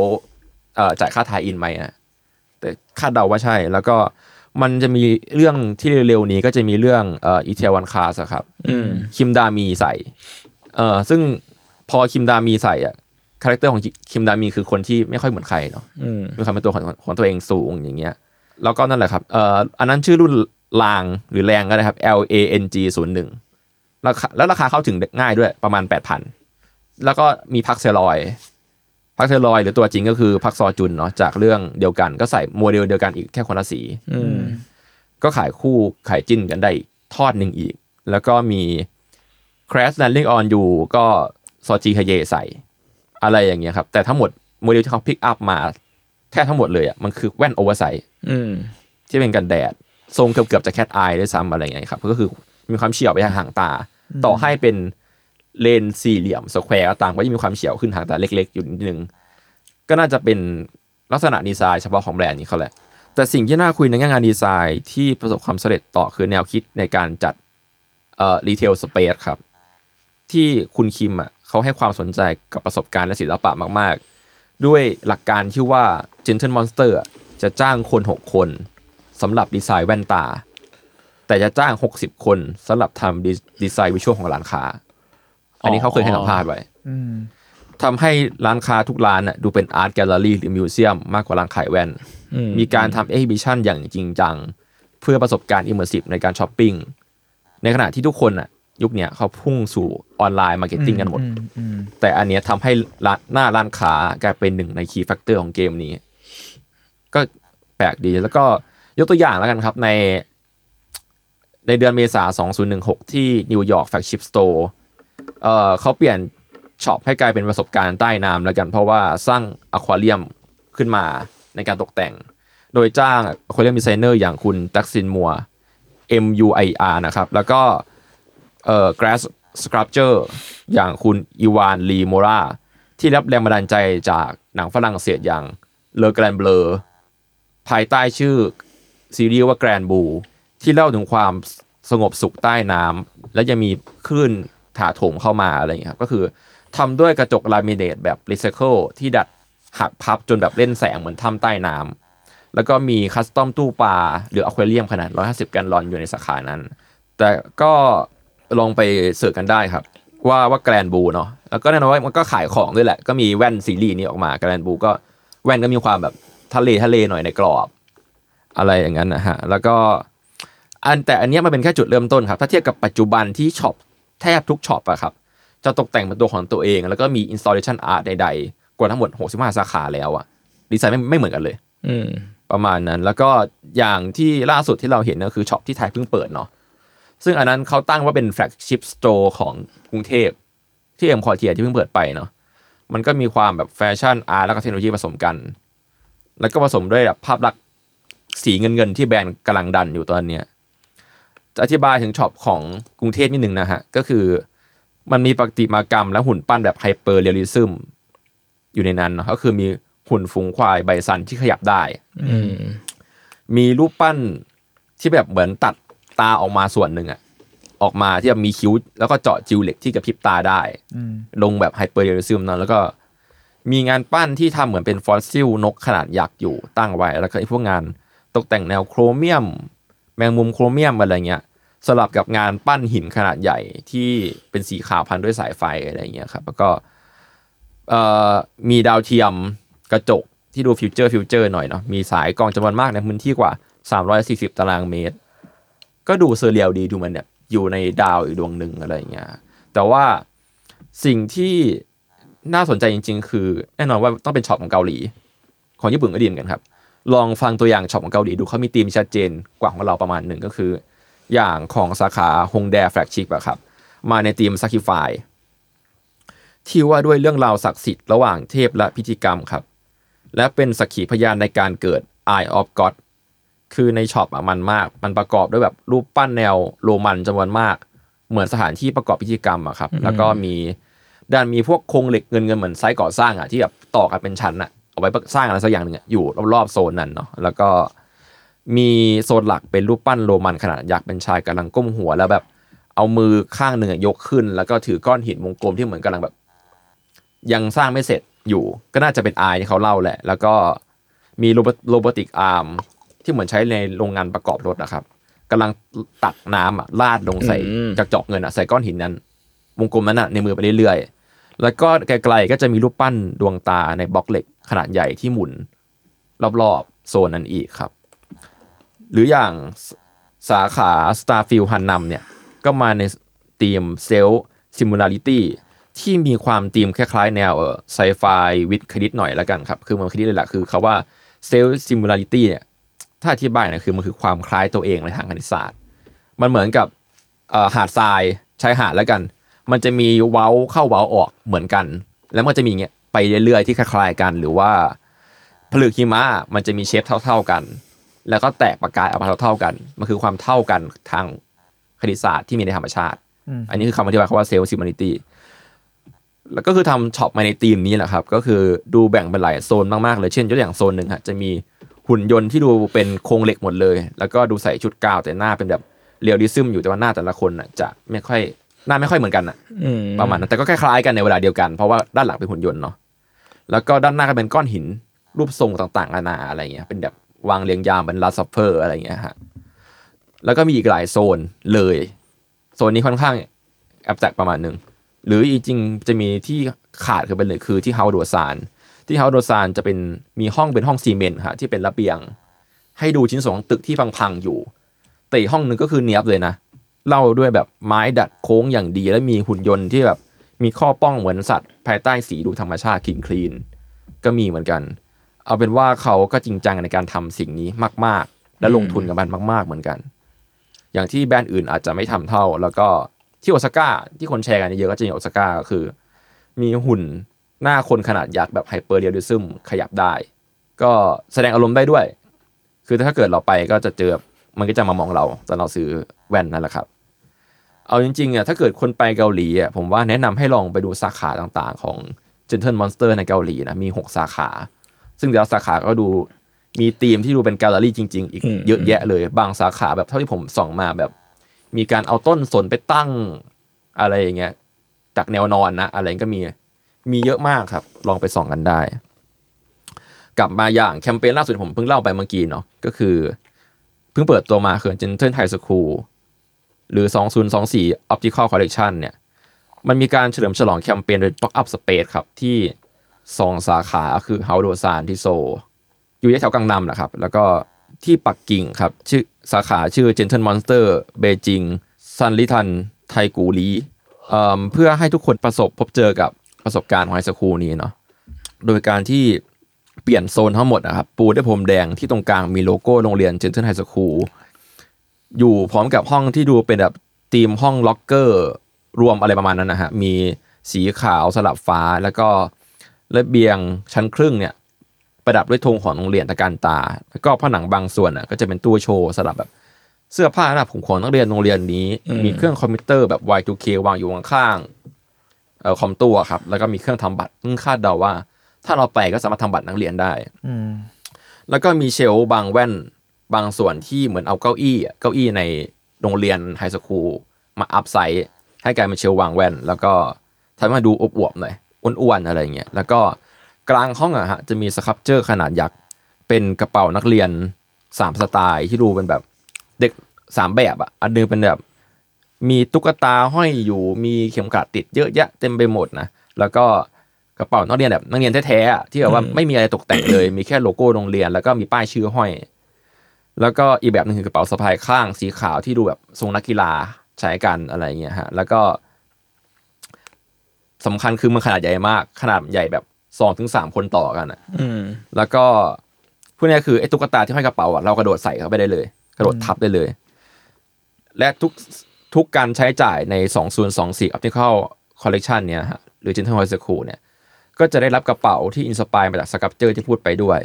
เจ่ายค่าทายอินไหมอะแต่คาดเดาว่าใช่แล้วก็ มันจะมีเรื่องที่เร็วๆนี้ก็จะมีเรื่องเอ่ออีเทวันคาสครับอืมคิมดามีใส่เอ่อซึ่งพอคิมดามีใส่อะ character ของคิมดามีคือคนที่ไม่ค่อยเหมือนใครเนาะอืมมีความเป็นตัวของของตัวเองสูงอย่างเงี้ย แล้วก็นั่นแหละครับเอ่ออันนั้นชื่อรุ่นลางหรือแรงก็ได้ครับ L A N G 0 1ราคาแล้วราคาเข้าถึงง่ายด้วยประมาณ 8,000 แล้วก็มีพักแซรอย พักแซรอยหรือตัวจริงก็คือพักซอจุนเนาะจากเรื่องเดียวกัน ก็ใส่โมเดลเดียวกันอีกแค่คนละสีอืมก็ขายคู่ขายจิ้นกันได้ทอดหนึ่งอีก แล้วก็มี Crash Landing on You ก็ซอจีฮเยใส่ อะไรอย่างเงี้ยครับ แต่ทั้งหมดโมเดลที่เขา pick up มาแทบทั้งหมดเลยอะมันคือแว่น oversize อืมที่เป็นกันแดด ทรงเกือบๆจะ cat eye ด้วยซ้ำอะไรอย่างเงี้ยครับ ก็คือมีความเฉี่ยวไปทางหางตา ต่อให้เป็น เลนส์สี่เหลี่ยม square ก็ตามก็ยังมีความเฉี่ยวขึ้นหางตาเล็ก ๆ อยู่นิดนึง ก็น่าจะเป็นลักษณะดีไซน์เฉพาะของแบรนด์นี้เขาแหละ แต่สิ่งที่น่าคุยในแง่งานดีไซน์ที่ประสบความสำเร็จต่อคือแนวคิดในการจัดเอ่อ retail space ครับ ที่คุณคิมอะเขาให้ความสนใจกับประสบการณ์และศิลปะมาก ๆ ด้วยหลักการที่ว่า Gentle Monster อะจะจ้างคน 6 คนสำหรับดีไซน์แว่นตา แต่จะจ้าง 60 คนสำหรับทำดีดีไซน์ visual ของร้านค้า อันนี้เขาเคยให้สัมภาษณ์ไว้อืมทำให้ร้านค้าทุกร้านน่ะดูเป็น art gallery หรือ museum มากกว่าร้านขายแว่นอืมมีการทำ exhibition อย่างจริงจัง เพื่อประสบการณ์ immersive ในการช้อปปิ้ง ในขณะที่ทุกคนน่ะยุคเนี้ยเขาพุ่งสู่ online marketing กันหมดอืมอืมแต่อันเนี้ยทำให้ร้านหน้าร้านค้ากลายเป็นหนึ่งใน key factor ของเกมนี้ ก็แปลกดีแล้วก็ยกตัวอย่างแล้วกันครับใน ในเดือนเมษา2016 ที่นิวยอร์ก flagship store เอ่อเขาเปลี่ยนช็อปให้กลายเป็นประสบการณ์ใต้น้ำแล้วกัน เพราะว่าสร้างอควาเรียมขึ้นมาในการตกแต่ง โดยจ้าง aquarium designer อย่างคุณตักซินมัว MUIR นะครับ แล้วก็เอ่อ glass sculpture อย่างคุณอีวานลีโมราที่รับแรงบันดาลใจจากหนังฝรั่งเศสอย่างเลอ g กรนเบลอภายใต้ชื่อซีรีส์ว่า Grand Bleu ที่เล่าถึงความสงบสุขใต้น้ำและยังมีคลื่น ถาโถมเข้ามาอะไรอย่างเงี้ยครับก็คือทำด้วยกระจก laminate แบบรีไซเคิลที่ดัดหักพับจนแบบเล่นแสงเหมือนถ้ำใต้น้ำแล้วก็มี custom ตู้ปลาหรืออควาเรียมขนาด 150 แกลลอนอยู่ในสาขานั้น แต่ก็ลองไป search กันได้ครับ ว่าว่า Grand Bleu เนาะแล้วก็แน่นอนว่ามันก็ขายของด้วยแหละ ก็มีแว่นซีรีส์นี้ออกมา Grand Bleu ก็แว่นก็มีความแบบทะเลทะเลหน่อยในกรอบ อะไรอย่างนั้นนะฮะแล้วก็อันแต่อันนี้มันเป็นแค่จุดเริ่มต้นครับ ถ้าเทียบกับปัจจุบันที่ช็อป แทบทุกช็อปอะครับ จะตกแต่งเป็นตัวของตัวเอง แล้วก็มี installation art ใดๆ กว่าทั้งหมด 65 สาขาแล้วอะดีไซน์ไม่ไม่เหมือนกันเลย อืมประมาณนั้น แล้วก็อย่างที่ล่าสุดที่เราเห็นก็คือช็อปที่ไทยเพิ่งเปิดเนาะซึ่งอันนั้นเขาตั้งว่าเป็น flagship store ของกรุงเทพ ที่เอ็มควอเทียร์ที่เพิ่งเปิดไปเนาะมันก็มีความแบบแฟชั่น art แล้วก็เทคโนโลยีผสมกัน แล้วก็ผสมด้วยแบบภาพลักษณ์สีเงินเงินๆที่แบรนด์กำลังดันอยู่ตอนเนี้ยจะ อธิบายถึงช็อปของกรุงเทพนิดนึงนะฮะ ก็คือมันมีประติมากรรมและหุ่นปั้นแบบ hyperrealism อยู่ในนั้นเนอะก็คือมีหุ่นฝูงควายไบซันที่ขยับได้ อืมมีรูปปั้นที่แบบเหมือนตัดตาออกมาส่วนหนึ่งอะออกมาที่แบบมีคิ้ว แล้วก็เจาะจิวเหล็กที่กระพริบตาได้อืมลงแบบ hyperrealism นะแล้วก็มีงานปั้นที่ทำเหมือนเป็นฟอสซิลนกขนาดยักษ์อยู่ตั้งไว้ แล้วก็ไอ้พวกงานตกแต่งแนวโครเมียม แมงมุมโครเมียมอะไรเงี้ยสลับกับงานปั้นหินขนาดใหญ่ที่เป็นสีขาวพันด้วยสายไฟอะไรเงี้ยครับแล้วก็มีดาวเทียมกระจกที่ดู future future หน่อยเนาะมีทรายกองจำนวนมากในพื้นที่กว่า 340 ตารางเมตร ก็ดู surreal ดีดูมันเนี่ยอยู่ในดาวอีกดวงหนึ่งอะไรเงี้ยแต่ว่าสิ่งที่น่าสนใจจริง ๆ คือแน่นอนว่าต้องเป็นช็อปของเกาหลี ของญี่ปุ่นก็ดีเหมือนกันครับ ลองฟังตัวอย่างช็อปของเกาหลีดูเขามีธีมชัดเจนกว่าของเราประมาณหนึ่งก็คือ อย่างของสาขาฮงแด flagship อะครับ มาในธีมซัก i ิฟายที่ว่าด้วยเรื่องราวศักดิ์สิทธิ์ระหว่างเทพและพิธีกรรมครับ และเป็นสักขีพยานในการเกิด Eye of God คือในช็อปมันมาก มันประกอบด้วยแบบรูปปั้นแนวโรมันจำนวนมาก เหมือนสถานที่ประกอบพิธีกรรมอะครับ แล้วก็มีด้านมีพวกโครงเหล็กเงินเงินเหมือนไซต์ก่อสร้างอะที่แบบต่อกันเป็นชั้นอะ เอาไว้สร้างอะไรสักอย่างหนึ่งอะอยู่รอบๆโซนนั้นเนาะแล้วก็มีโซนหลักเป็นรูปปั้นโรมันขนาดยักษ์เป็นชายกำลังก้มหัวแล้วแบบ เอามือข้างหนึ่งอะยกขึ้น แล้วก็ถือก้อนหินวงกลมที่เหมือนกำลังแบบ ยังสร้างไม่เสร็จอยู่ก็น่าจะเป็นอายที่เขาเล่าแหละ แล้วก็มีโรบโรบอติกอาร์มที่เหมือนใช้ในโรงงานประกอบรถนะครับกำลังตักน้ำอะลาดลงใส่อืมจากจอกเงินอะใส่ก้อนหินนั้น วงกลมนั้นอะในมือไปเรื่อยๆแล้วก็ไกลๆก็จะมีรูปปั้นดวงตาในบล็อกเหล็ก ขนาดใหญ่ที่หมุน รอบๆ โซนนั้นอีกครับ หรืออย่างสาขา Starfield ฮันนัมเนี่ย ก็มาในธีม self similarity ที่มีความธีมคล้ายๆ แนวไซไฟวิดคณิตหน่อยแล้วกันครับ คือมันคณิตเลยแหละคือเขาว่า self similarity เนี่ยถ้าอธิบายเนี่ยคือมันคือความคล้ายตัวเองในทางคณิตศาสตร์ มันเหมือนกับหาดทรายชายหาดแล้วกัน มันจะมีเว้าเข้าเว้าออกเหมือนกัน แล้วมันจะมีอย่างเงี้ย ไปเรื่อยๆที่คล้ายๆกันหรือว่าผลึกหิมะมันจะมี shape เท่า ๆกัน แล้วก็แตกประกายออกมาเท่าๆกัน มันคือความเท่ากันทางคณิตศาสตร์ที่มีในธรรมชาติ อันนี้คือคำอธิบายคำว่า self similarity แล้วก็คือทำช็อปมาในธีมนี้แหละครับ ก็คือดูแบ่งเป็นหลายโซนมากๆเลย เช่นยกตัวอย่างโซนหนึ่งฮะจะมีหุ่นยนต์ที่ดูเป็นโครงเหล็กหมดเลย แล้วก็ดูใส่ชุดกาวน์แต่หน้าเป็นแบบ realism อยู่แต่ว่าหน้าแต่ละคนน่ะจะไม่ค่อยหน้าไม่ค่อยเหมือนกันอะอืมประมาณนั้นแต่ก็คล้ายๆกันในเวลาเดียวกันเพราะว่าด้านหลังเป็นหุ่นยนต์เนาะ แล้วก็ด้านหน้าก็เป็นก้อนหินรูปทรงต่างๆนานาอะไรเงี้ยเป็นแบบวางเรียงยามเป็นลาซัฟเฟอร์อะไรเงี้ยฮะแล้วก็มีอีกหลายโซนเลย โซนนี้ค่อนข้างแอบแตกประมาณหนึ่งหรือจริงๆจะมีที่ขาดคือไปเลยคือที่เฮาโดซานที่เฮาโดซานจะเป็นมีห้องเป็นห้องซีเมนต์ฮะที่เป็นระเบียง ให้ดูชิ้นส่วนของตึกที่พังๆอยู่ แต่อีห้องหนึ่งก็คือเนียบเลยนะเล่าด้วยแบบไม้ดัดโค้งอย่างดี และมีหุ่นยนต์ที่แบบ มีข้อปล้องเหมือนสัตว์ ภายใต้สีดูธรรมชาติ clean clean ก็มีเหมือนกัน เอาเป็นว่าเขาก็จริงจังในการทำสิ่งนี้มาก ๆ และลงทุนกับมันมาก ๆ เหมือนกัน อย่างที่แบรนด์อื่นอาจจะไม่ทำเท่า แล้วก็ที่โอซาก้าที่คนแชร์กันเยอะก็จะอย่างโอซาก้าก็คือ มีหุ่นหน้าคนขนาดยักษ์แบบ hyperrealism ขยับได้ ก็แสดงอารมณ์ได้ด้วย คือถ้าเกิดเราไปก็จะเจอมันก็จะมามองเราตอนเราซื้อแว่นนั่นแหละครับ เอาจริงๆอะถ้าเกิดคนไปเกาหลีอะผมว่าแนะนำให้ลองไปดูสาขาต่างๆ ของ Gentle Monster ในเกาหลีนะมี 6 สาขา ซึ่งแต่ละสาขาก็ดูมีธีมที่ดูเป็นแกลเลอรี่จริง ๆ อีกอืมเยอะแยะเลย บางสาขาแบบเท่าที่ผมส่องมาแบบ มีการเอาต้นสนไปตั้งอะไรอย่างเงี้ยจากแนวนอนนะ อะไรก็มีมีเยอะมากครับ ลองไปส่องกันได้ กลับมาอย่างแคมเปญล่าสุดผมเพิ่งเล่าไปเมื่อกี้เนาะก็คือ เพิ่งเปิดตัวมาคือ Gentle High School หรือ 2024 Optical Collection เนี่ย มันมีการเฉลิมฉลองแคมเปญโดย Block Up Space ครับ ที่ 2 สาขาคือ h o u d o s a n ที่โซ อยู่แถวกังนำนะครับ แล้วก็ที่ปักกิ่งครับ ชื่อสาขาชื่อ Gentle Monster เบจิงซันลิทันไทกูลีเอ่อเพื่อให้ทุกคนประสบพบเจอกับประสบการณ์ของไฮสคูลนี้เนาะโดยการที่เปลี่ยนโซนทั้งหมดนะครับ ปูด้วยพรมแดงที่ตรงกลางมีโลโก้โรงเรียน Gentle High School อยู่พร้อมกับห้องที่ดูเป็นแบบธีมห้องล็อกเกอร์รวมอะไรประมาณนั้นนะฮะ มีสีขาวสลับฟ้าแล้วก็ระเบียงชั้นครึ่งเนี่ยประดับด้วยธงของโรงเรียนตระการตา แล้วก็ผนังบางส่วนอะก็จะเป็นตู้โชว์สลับแบบเสื้อผ้าหน้าผมของนักเรียนโรงเรียนนี้ มีเครื่องคอมพิวเตอร์แบบ Y2K วางอยู่ข้างๆเอ่อคอมตัวครับ แล้วก็มีเครื่องทำบัตรซึ่งคาดเดาว่า ถ้าเราไปก็สามารถทำบัตรนักเรียนได้ อืมแล้วก็มี shelf วางแว่น บางส่วนที่เหมือนเอาเก้าอี้อะเก้าอี้ในโรงเรียน high school มา upsize ให้กลายเป็น shelf วางแว่น แล้วก็ทำให้มันดูอวบๆหน่อยอ้วนๆอะไรเงี้ยแล้วก็กลางห้องอะฮะจะมี sculpture ขนาดยักษ์เป็นกระเป๋านักเรียนสามสไตล์ที่ดูเป็นแบบเด็กสามแบบอะอันหนึงเป็นแบบ มีตุ๊กตาห้อยอยู่มีเข็มกลัดติดเยอะแยะเต็มไปหมดนะแล้วก็กระเป๋านักเรียนแบบนักเรียนแท้ๆอะที่แบบว่าไม่มีอะไรตกแต่งเลย มีแค่โลโก้โรงเรียน แล้วก็มีป้ายชื่อห้อย แล้วก็อีกแบบหนึ่งคือกระเป๋าสะพายข้างสีขาวที่ดูแบบทรงนักกีฬาใช้กันอะไรเงี้ยฮะแล้วก็สำคัญคือมันขนาดใหญ่มาก ขนาดใหญ่แบบสองถึงสามคนต่อกันอะอืมแล้วก็พวกนี้คือไอ้ตุ๊กตาที่ห้อยกระเป๋าอะเรากระโดดใส่เข้าไปได้เลย กระโดดทับได้เลย และทุกทุกการใช้จ่ายใน2024 Optical Collection เนี่ยฮะหรือ Gentle High School เนี่ย ก็จะได้รับกระเป๋าที่ inspire มาจาก sculpture ที่พูดไปด้วย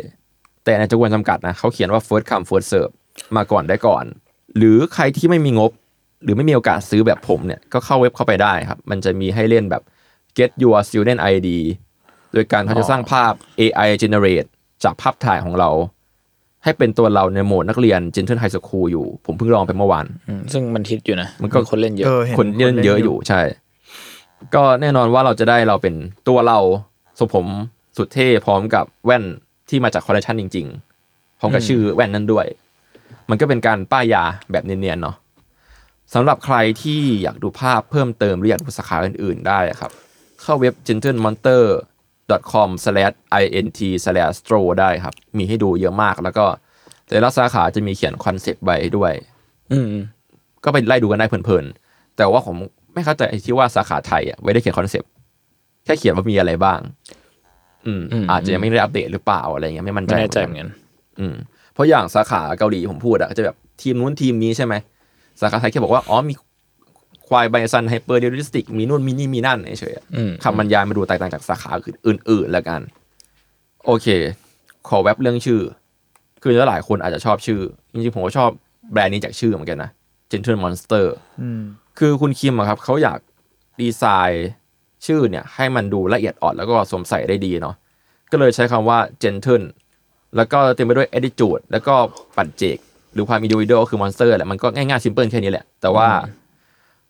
แต่ในจำนวนจำกัดนะเขาเขียนว่า first come first serve มาก่อนได้ก่อน หรือใครที่ไม่มีงบ หรือไม่มีโอกาสซื้อแบบผมเนี่ยก็เข้าเว็บเข้าไปได้ครับ มันจะมีให้เล่นแบบ get your student ID โดยการเขาจะสร้างภาพ AI generate จากภาพถ่ายของเรา ให้เป็นตัวเราในโหมดนักเรียน Gentle High School อยู่ ผมเพิ่งลองไปเมื่อวานอืมซึ่งมันฮิตอยู่นะ มันก็คนเล่นเยอะเออเห็นคนเล่นเยอะอยู่ใช่ ก็แน่นอนว่าเราจะได้เราเป็นตัวเราทรงผมสุดเท่พร้อมกับแว่น ที่มาจากคอลเลคชันจริงๆพร้อมกับชื่อแว่นนั้นด้วย มันก็เป็นการป้ายยาแบบเนียนๆเนาะสำหรับใครที่อยากดูภาพเพิ่มเติมหรืออยากดูสาขาอื่นๆ ได้ครับ เข้าเว็บ gentlemonster com slash int slash store ได้ครับ มีให้ดูเยอะมากแล้วก็ แต่ละสาขาจะมีเขียนคอนเซปต์ไว้ด้วย อืมก็ไปไล่ดูกันได้เพลินๆ แต่ว่าผมไม่เข้าใจไอ้ที่ว่าสาขาไทยอะไม่ได้เขียนคอนเซปต์แค่เขียนว่ามีอะไรบ้าง อืมอืมอาจจะยังไม่ได้อัปเดตหรือเปล่าอะไรเงี้ยไม่มั่นใจไม่แน่ใจเหเหมืมืออนนกันกันอืมเพราะอย่างสาขาเกาหลีผมพูดอะก็จะแบบธีมนู้นธีมนี้ใช่ไหมสาขาไทยแค่บอกว่าอ๋อมีควาย bison hyperrealistic มีนู่นมีนี่มีนั่นเฉยๆอะอืมคำบรรยายมาดูแตกต่างจากสาขาอื่นๆแล้วกัน โอเค ขอแว็บเรื่องชื่อ คือหลายคนอาจจะชอบชื่อ จริงๆผมก็ชอบแบรนด์นี้จากชื่อเหมือนกันนะ Gentle Monster อืมคือคุณคิมอะครับเขาอยากดีไซน์ ชื่อเนี่ยให้มันดูละเอียดอ่อนแล้วก็สวมใส่ได้ดีเนาะก็เลยใช้คำว่า gentle แล้วก็เต็มไปด้วย attitude แล้วก็ปัจเจก หรือความ individual คือ monster แหละมันก็ง่ายๆ simple แค่นี้แหละ แต่ว่า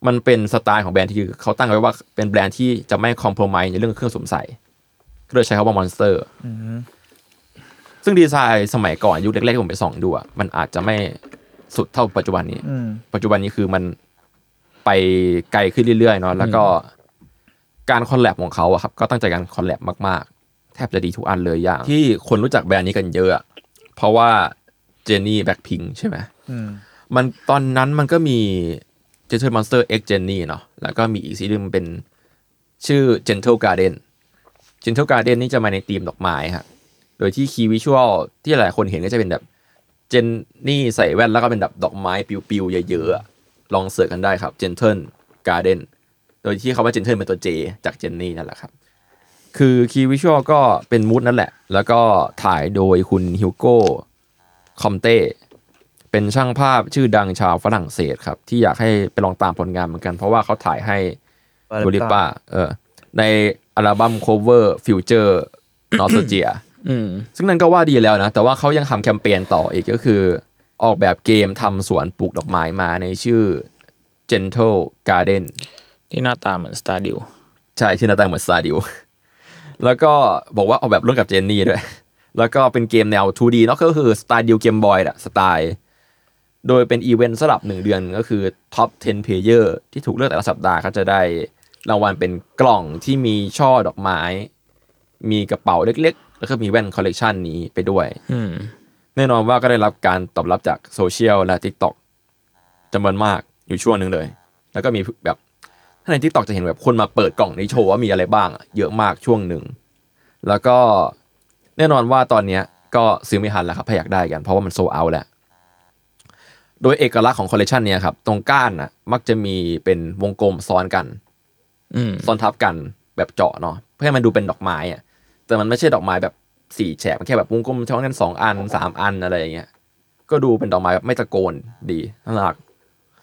มันเป็นสไตล์ของแบรนด์ที่เขาตั้งไว้ว่าเป็นแบรนด์ที่จะไม่ compromise ในเรื่องเครื่องสวมใส่ก็เลยใช้คำว่า monster อืมซึ่งดีไซน์สมัยก่อนยุคแรกๆที่ผมไปส่องดูอะมันอาจจะไม่สุดเท่าปัจจุบันนี้อืมปัจจุบันนี้คือมันไปไกลขึ้นเรื่อยๆเนาะแล้วก็ การ collab ของเขาอะครับก็ตั้งใจการ collab มากๆ แทบจะดีทุกอันเลยอย่าง ที่คนรู้จักแบรนด์นี้กันเยอะอะเพราะว่าเจนนี่แบ็คพิงใช่ไหมอืมมันตอนนั้นมันก็มี Gentle Monster X Jennie เนาะแล้วก็มีอีกซีรีส์หนึ่งเป็นชื่อ Gentle Garden Gentle Garden นี่จะมาในธีมดอกไม้ครับโดยที่ key visual ที่หลายคนเห็นก็จะเป็นแบบเจนนี่ใส่แว่นแล้วก็เป็นแบบดอกไม้ปลิวๆเยอะๆอะลอง search กันได้ครับ Jentle Garden โด ยที่คำว่า Jentle เป็นตัว J จากเจนนี่นั่นแหละครับ คือ key visual ก็เป็น mood นั่นแหละ แล้วก็ถ่ายโดยคุณ Hugo Comte เป็นช่างภาพชื่อดังชาวฝรั่งเศสครับ ที่อยากให้ไปลองตามผลงานเหมือนกัน เพราะว่าเขาถ่ายให้ Dua ดูลิ Lipa ป้าเออในอัลบั้ม cover Future Nostalgia อืมซึ่งนั่นก็ว่าดีแล้วนะ แต่ว่าเขายังทำแคมเปญต่ออีกก็คือ ออกแบบเกมทำสวนปลูกดอกไม้มาในชื่อ Jentle Garden ที่หน้าตาเหมือน Stardew ใช่ชื่อหน้าตาเหมือน Stardew แล้วก็บอกว่าออกแบบร่วมกับเจนนี่ด้วย แล้วก็เป็นเกมแนว 2D เนอะก็คือ Stardew Game Boy อะสไตล์ โดยเป็นอีเวนต์สลับหนึ่งเดือนก็คือท็อป 10 player ที่ถูกเลือกแต่ละสัปดาห์ก็จะได้รางวัลเป็นกล่องที่มีช่อดอกไม้ มีกระเป๋าเล็กๆ แล้วก็มีแว่นคอลเลกชันนี้ไปด้วยอืมแน่นอนว่าก็ได้รับการตอบรับจากโซเชียลและ TikTok จำนวนมากอยู่ช่วงหนึ่งเลย แล้วก็มีแบบ ถ้าใน TikTok จะเห็นแบบคนมาเปิดกล่องในโชว์ว่ามีอะไรบ้างอะเยอะมากช่วงหนึ่ง แล้วก็แน่นอนว่าตอนเนี้ยก็ซื้อไม่ทันแล้วครับถ้าอยากได้กัน เพราะว่ามันโซเอาแล้ว โดยเอกลักษณ์ของคอลเลคชันเนี้ยครับ ตรงก้านน่ะ มักจะมีเป็นวงกลมซ้อนกันอืมซ้อนทับกันแบบเจาะเนาะเพื่อให้มันดูเป็นดอกไม้อะแต่มันไม่ใช่ดอกไม้แบบสี่แฉกมันแค่แบบวงกลมซ้อนกันสองอันสามอันอะไรอย่างเงี้ยก็ดูเป็นดอกไม้แบบไม่ตะโกนดีน่ารัก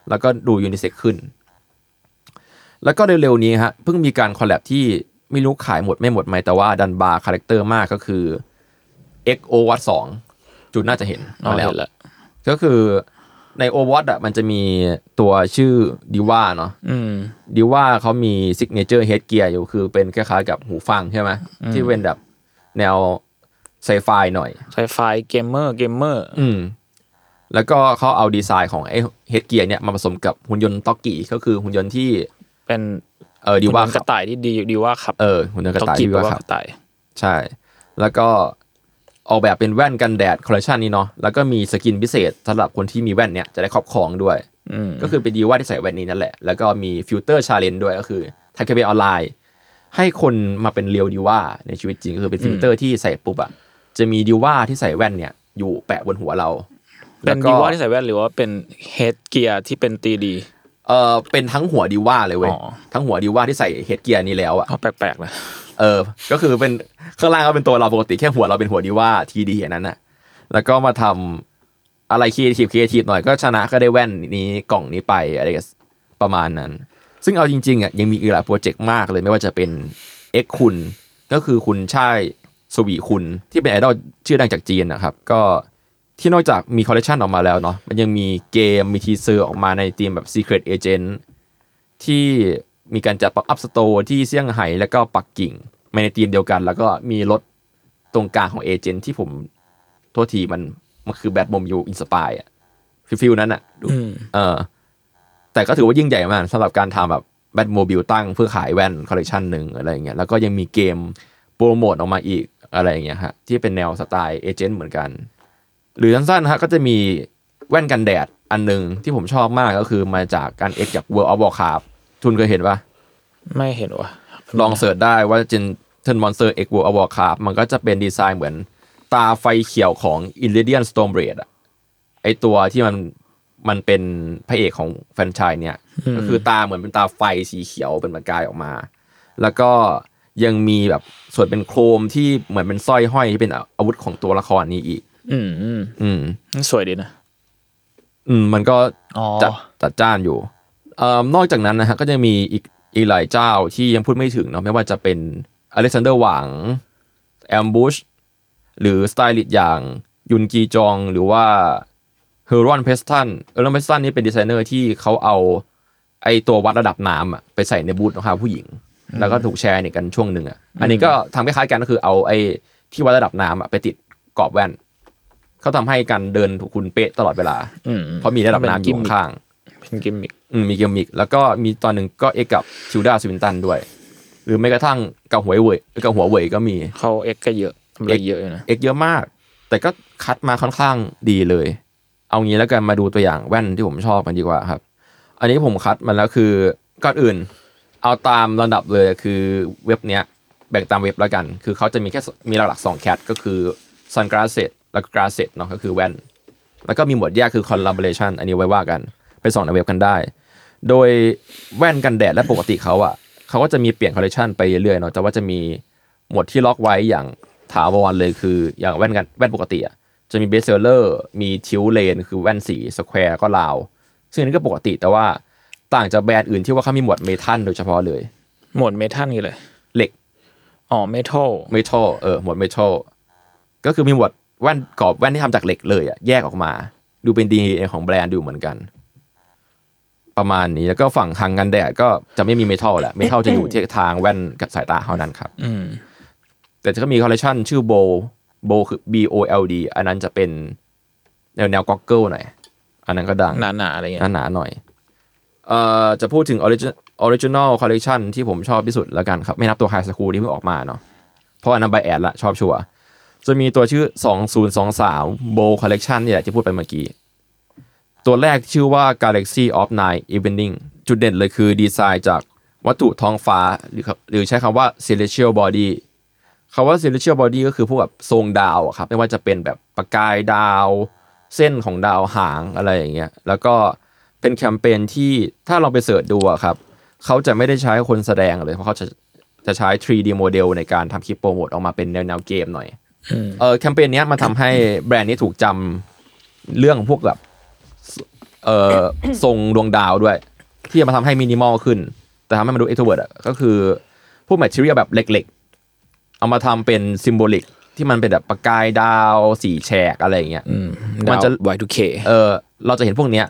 แล้วก็ดูยูนิเซ็กขึ้น แล้วก็เร็วๆนี้ฮะเพิ่งมีการคอลแลบที่ไม่รู้ขายหมดไม่หมดไหมแต่ว่าดันบาร์คาแรคเตอร์มากก็คือ XO Watt 2จุดน่าจะเห็นเอามาแล้วเห็นละก็คือใน o w a t อะมันจะมีตัวชื่อดิว่าเนาะอืมดิว่าเขามีซิกเนเจอร์เฮดเกียร์อยู่คือเป็นคล้ายๆกับหูฟังใช่ไหมที่เป็นแบบแนวไซไฟหน่อยไซไฟเกมเมอร์เกมเมอร์อืมแล้วก็เขาเอาดีไซน์ของไอ้เฮดเกียร์เนี่ยมาผสมกับหุ่นยนต์ต็อกกี้ก็คือหุ่นยนต์ที่ เป็นเออดีว่าหุ่นยนต์กระต่ายที่ดีดีว่าครับ เออหุ่นยนต์กระต้องต่ายกินที่แปลว่าว่าขับกระต่ายใช่ แล้วก็ออกแบบเป็นแว่นกันแดดคอลเลคชันนี้เนาะแล้วก็มีสกินพิเศษสำหรับคนที่มีแว่นเนี่ยจะได้ครอบครองด้วยอืมก็คือเป็นดีว่าที่ใส่แว่นนี้นั่นแหละ แล้วก็มีฟิลเตอร์ชาเลนจ์ด้วยก็คือทำแคมเปญออนไลน์ ให้คนมาเป็น real D.Va ในชีวิตจริงก็คือเป็นฟิลเตอร์ที่ใส่ปุ๊บอะจะมี D.Va ที่ใส่แว่นเนี่ย อยู่แปะบนหัวเราแล้วก็ D.Va ที่ใส่แว่นหรือว่าเป็น headgear ที่เป็น 3D เออเป็นทั้งหัว D.Va เลยเว้ยอ๋อทั้งหัว D.Va ที่ใส่ headgear นี้แล้วอะเขาแปลกๆนะเออ ก็คือเป็นข้างล่างก็เป็นตัวเราปกติแค่หัวเราเป็นหัวดีว่าทีดีอันนั้นน่ะ แล้วก็มาทำอะไร creative creative หน่อยก็ชนะก็ได้แว่นนี้กล่องนี้ไปอะไรกันประมาณนั้น ซึ่งเอาจริงๆอะยังมีอีกหลายโปรเจกต์มากเลยไม่ว่าจะเป็น X คุณ ก็คือคุณไช่สวีคุนที่เป็นไอดอลชื่อดังจากจีนนะครับ ก็ ที่นอกจากมีคอลเลคชันออกมาแล้วเนาะมันยังมีเกมมี teaser ออกมาในธีมแบบ Secret Agent ที่มีการจัด pop-up store ที่เซี่ยงไฮ้แล้วก็ปักกิ่งมาในธีมเดียวกัน แล้วก็มีรถตรงกลางของ agent ที่ผมโทษทีมันมันคือ Batmobile inspired อะ feel นั้นอะดูอืมเออ แต่ก็ถือว่ายิ่งใหญ่มากสำหรับการทำแบบ Batmobile ตั้งเพื่อขายแว่นคอลเลคชันหนึ่งอะไรอย่างเงี้ยแล้วก็ยังมีเกมโปรโมทออกมาอีกอะไรอย่างเงี้ยฮะที่เป็นแนวสไตล์ agent เหมือนกัน หรือสั้นๆนะฮะก็จะมีแว่นกันแดดอันหนึ่งที่ผมชอบมากก็คือมาจากการ X จาก World of Warcraft ทุนเคยเห็นปะไม่เห็นว่ะลอง search ได้ว่าเจนเทิลมอนสเตอร์ X World of Warcraft มันก็จะเป็นดีไซน์เหมือนตาไฟเขียวของ Illidan Stormrage อะไอตัวที่มันมันเป็นพระเอกของแฟรนไชส์เนี่ย ก็คือตาเหมือนเป็นตาไฟสีเขียวเป็นประกายออกมา แล้วก็ยังมีแบบส่วนเป็น chrome ที่เหมือนเป็นสร้อยห้อยที่เป็นอาวุธของตัวละครนี้อีก อืมอืมอืมสวยดีนะ อืม มันก็อ๋อจัดจัดจ้านอยู่เอ่อนอกจากนั้นนะฮะก็จะมีอีกอีกหลายเจ้าที่ยังพูดไม่ถึงเนาะไม่ว่าจะเป็น Alexander Wang Ambush หรือสไตลิสต์อย่างยุนกีจองหรือว่า Heron Preston Heron Preston นี่เป็นดีไซเนอร์ที่เขาเอาไอตัววัดระดับน้ำอะไปใส่ในบูทของผู้หญิง แล้วก็ถูกแชร์เนี่ยกันช่วงหนึ่งอะอันนี้ก็ทำคล้ายๆกันก็คือเอาไอ้ที่วัดระดับน้ำอะไปติดกรอบแว่น เขาทำให้การเดินของคุณเป๊ะตลอดเวลาอืมเพราะมีระดับน้ำอยู่ข้างเป็นกิมมิคๆอืมมีเกมมิก แล้วก็มีตอนหนึ่งก็ X กับ Tilda Swinton ด้วย หรือแม้กระทั่งกับหัวเว่ยกับหัวเว่ยก็มีเขา X ก็เยอะทำอะไรเยอะอยู่นะ X เยอะมาก แต่ก็คัดมาค่อนข้างดีเลย เอางี้แล้วกันมาดูตัวอย่างแว่นที่ผมชอบกันดีกว่าครับ อันนี้ผมคัดมาแล้วคือก่อนอื่น เอาตามลำดับเลยคือเว็บเนี้ยแบ่งตามเว็บแล้วกัน คือเขาจะมี cat มีหลักๆสอง cat ก็คือ sunglasses แล้วก็ glasses เนาะก็คือแว่น แล้วก็มีหมวดแยกคือ collaboration อันนี้ไว้ว่ากัน ไปส่องในเว็บกันได้ โดยแว่นกันแดดและปกติเขาอะเขาก็จะมีเปลี่ยนคอลเลคชันไปเรื่อยๆเนาะแต่ว่าจะมีหมวดที่ล็อกไว้อย่างถาวรเลยคืออย่างแว่นกันแว่นปกติอะจะมี best seller มี tinted lens คือแว่นสี square กับ round ซึ่งอันนี้ก็ปกติแต่ว่าต่างจากแบรนด์อื่นที่ว่าเขามีหมวด metal โดยเฉพาะเลย หมวด metal นี่เลย เหล็ก อ๋อ metal metal เออหมวด metal ก็คือมีหมวด แว่นกรอบแว่นที่ทำจากเหล็กเลยอะแยกออกมา ดูเป็นดีของแบรนด์ดูเหมือนกัน ประมาณนี้แล้วก็ฝั่งทางกันแดดก็จะไม่มี metal แหละ metal จะอยู่ที่ทางแว่นกับสายตาเท่านั้นครับอืมแต่จะก็มีคอลเลคชันชื่อโบโบคือ B O L D อันนั้นจะเป็นแนวแนว goggle หน่อย อันนั้นก็ดัง หนาๆอะไรเงี้ยหนาๆหน่อย เอ่อ จะพูดถึง Origin Original Collection ที่ผมชอบที่สุดแล้วกันครับ ไม่นับตัว High School ที่เพิ่งออกมาเนาะ เพราะอันนั้นใบแอดละชอบชัวร์ จะมีตัวชื่อ 2023 Bow Collection นี่แหละที่พูดไปเมื่อกี้ ตัวแรกชื่อว่า Galaxy of Nine Evening จุดเด่นเลยคือดีไซน์จากวัตถุท้องฟ้าหรือหรือใช้คำว่า celestial body คำว่า celestial body ก็คือพวกแบบทรงดาวอะครับไม่ว่าจะเป็นแบบประกายดาว เส้นของดาวหางอะไรอย่างเงี้ยแล้วก็เป็นแคมเปญที่ถ้าเราไป search ดูอะครับเขาจะไม่ได้ใช้คนแสดงเลยเพราะเขาจะจะใช้ 3D โมเดลในการทำคลิปโปรโมทออกมาเป็นแนวแนวเกมหน่อย เออแคมเปญเนี้ยมันทำให้แบรนด์นี้ถูกจำเรื่องพวกแบบเออทรงดวงดาวด้วย ที่จะมาทำให้มินิมอลขึ้น แต่ทำให้มันดู extrovert อะก็คือพวก material แบบเหล็กๆ เอามาทำเป็น symbolicที่มันเป็นแบบประกายดาวสีแฉกอะไรอย่างเงี้ยอืมมันจะ Y2K เออเราจะเห็นพวกเนี้ย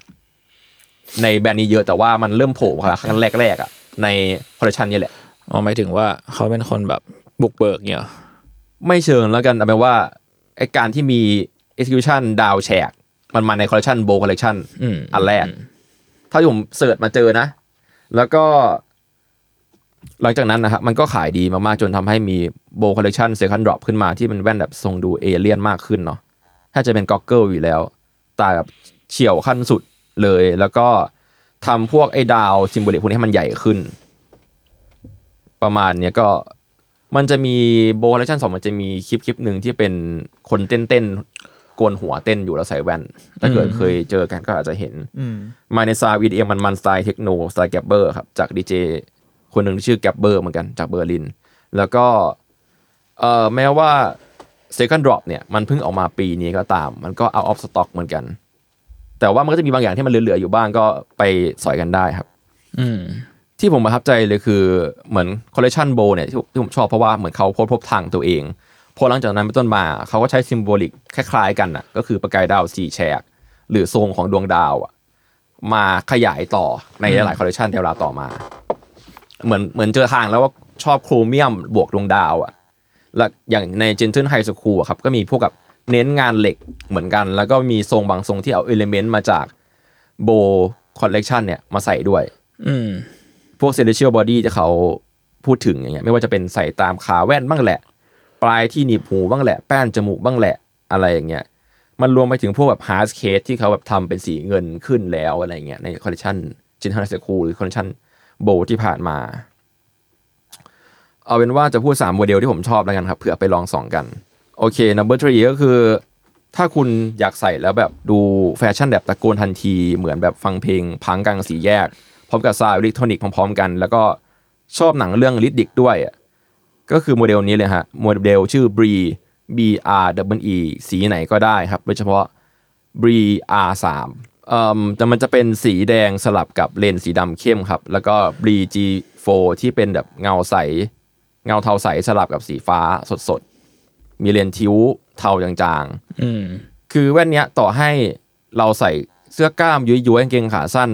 ในแบรนด์นี้เยอะแต่ว่ามันเริ่มโผล่มาครั้งแรกๆอะในคอลเลคชันนี้แหละอ๋อหมายถึงว่าเขาเป็นคนแบบบุกเบิกเนี่ยเหรอ ไม่เชิงแล้วกันเอาเป็นว่าไอการที่มี execution ดาวแฉกมันมาในคอลเลคชัน Bold collection อันแรก ถ้าผม search มาเจอนะ แล้วก็ หลังจากนั้นนะครับมันก็ขายดีมากๆ จนทำให้มี Bold collection second drop ขึ้นมาที่มันแว่นแบบทรงดูเอเลี่ยนมากขึ้นเนาะถ้าจะเป็น goggle อยู่แล้ว ตาแบบเฉี่ยวขั้นสุดเลย แล้วก็ทำพวกไอ้ดาว symbolic พวกนี้ให้มันใหญ่ขึ้น ประมาณเนี้ยก็ มันจะมี Bold collection สองมันจะมีคลิปคลิปหนึ่งที่เป็นคนเต้นเต้นๆโกนหัวเต้นอยู่แล้วใส่แว่น ถ้าเกิดเคยเจอกันก็อาจจะเห็นอืมมาใน sound EDM มันมันสไตล์เทคโนสไตล์ gabber ครับจากดีเจคนหนึ่งที่ชื่อ Gabber เหมือนกันจากเบอร์ลิน แล้วก็เอ่อแม้ว่า Second Drop เนี่ยมันเพิ่งออกมาปีนี้ก็ตาม มันก็ out of stock เหมือนกัน แต่ว่ามันก็จะมีบางอย่างที่มันเหลือๆอยู่บ้างก็ไปสอยกันได้ครับ อืม ที่ผมประทับใจเลยคือเหมือนคอลเล c ชันโบเนี่ยที่ที่ผมชอบเพราะว่าเหมือนเขาพบพบทางตัวเอง พอหลังจากนั้นเป็นต้นมาเขาก็ใช้ symbolic คล้ายๆกันน่ะก็คือประกายดาวสี่แฉกหรือทรงของดวงดาวอะมาขยายต่อในหลายๆคอลเล c ชันในเวลาต่อมา เหมือนเหมือนเจอทางแล้วว่าชอบโครเมียมบวกดวงดาวอะและอย่างใน Gentle High School ครับก็มีพวกกับเน้นงานเหล็กเหมือนกัน แล้วก็มีทรงบางทรงที่เอา element มาจากโบคอลเล c ชันเนี่ยมาใส่ด้วย อืม พวก celestial body ที่เขาพูดถึงอย่างเงี้ยไม่ว่าจะเป็นใส่ตามขาแว่นบ้างแหละ ปลายที่หนีบหูบ้างแหละ แป้นจมูกบ้างแหละอะไรอย่างเงี้ยมันรวมไปถึงพวกแบบ hard case ที่เขาแบบทำเป็นสีเงินขึ้นแล้วอะไรเงี้ยในคอลเลคชัน Gentle High School หรือคอลเลคชันโบที่ผ่านมา เอาเป็นว่าจะพูด 3 โมเดลที่ผมชอบแล้วกันครับเผื่อไปลองส่องกัน โอเค number three ก็คือ ถ้าคุณอยากใส่แล้วแบบดูแฟชั่นแบบตะโกนทันที เหมือนแบบฟังเพลงพังก์กลางสี่แยก พร้อมกับ sound อิเล็กทรอนิกส์พร้อมๆกัน แล้วก็ชอบหนังเรื่อง Riddick ด้วยอะก็คือโมเดลนี้เลยฮะโมเดลชื่อ Bree B R W E สีไหนก็ได้ครับ โดยเฉพาะ Bree R 3เอ่อแต่มันจะเป็นสีแดงสลับกับเลนส์สีดำเข้มครับ แล้วก็ Bree G 4ที่เป็นแบบเงาใส เงาเทาใสสลับกับสีฟ้าสดๆ มีเลนส์ทิ้วเทาจางๆอืมคือแว่นเนี้ยต่อให้เราใส่เสื้อกล้ามย้วยๆกางเกงขาสั้น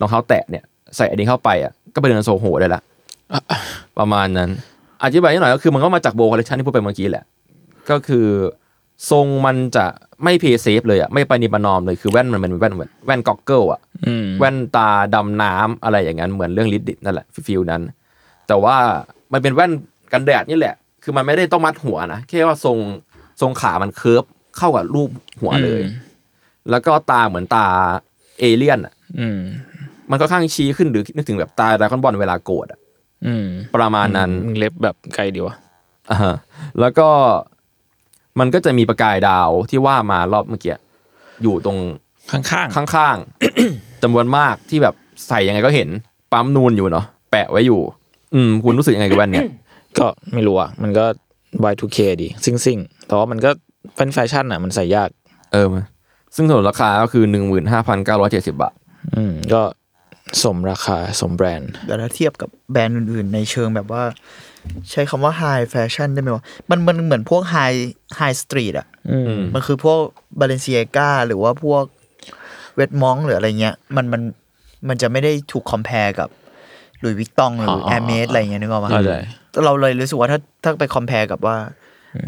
รองเท้าแตะเนี่ยใส่อันนี้เข้าไปอะก็ไปเดินโซโหได้ละประมาณนั้นอธิบายนิดหน่อยก็คือมันก็มาจาก Bold collection ที่พูดไปเมื่อกี้แหละ ก็คือทรงมันจะไม่ play safe เลยอะไม่ประนีประนอมเลยคือแว่นมันเป็นแว่นเหมือนแว่น goggle อะอืมแว่นตาดำน้ำอะไรอย่างนั้นเหมือนเรื่อง Riddick นั่นแหละ feel นั้น แต่ว่ามันเป็นแว่นกันแดดนี่แหละ คือมันไม่ได้ต้องมัดหัวนะแค่ว่าทรงทรงขามัน curve เข้ากับรูปหัวเลย แล้วก็ตาเหมือนตาเอเลี่ยนอะอื มมันก็ข้างชี้ขึ้นหรือนึกถึงแบบตาดราก้อนบอลเวลาโกรธอะอืมประมาณนั้นมึงเล็บแบบไกลดีวะอ่าฮะแล้วก็มันก็จะมีประกายดาวที่ว่ามารอบเมื่อกี้อยู่ตรงข้างข้างๆจำนวนมากที่แบบใส่ยังไงก็เห็นปั๊มนูนอยู่เนาะแปะไว้อยู่ อืม คุณรู้สึกยังไงกับแว่นเนี่ยๆก็ไม่รู้อะมันก็ Y2K ดีซิ่งซิ่งๆแต่ว่ามันก็เป็นแฟชั่นอะ มันใส่ยาก เออมาซึ่งส่วนราคาก็คือหนึ่งหมื่นห้าพันเก้าร้อยเจ็ดสิบาท อืม ก็ สมราคาสมแบรนด์แต่ถ้าเทียบกับแบรนด์อื่นๆ ในเชิงแบบว่า ใช้คำว่า high fashion ได้ไหมวะมันมันเหมือนพวก high high street อะอืมมันคือพวก Balenciaga หรือว่าพวก Vetements หรืออะไรเงี้ย มันมันมันจะไม่ได้ถูก compare กับLouis Vuitton หรือ Hermès อะไรเงี้ยนึกออกไหมเข้าใจเราเลยรู้สึกว่าถ้าถ้าไป compare กับว่า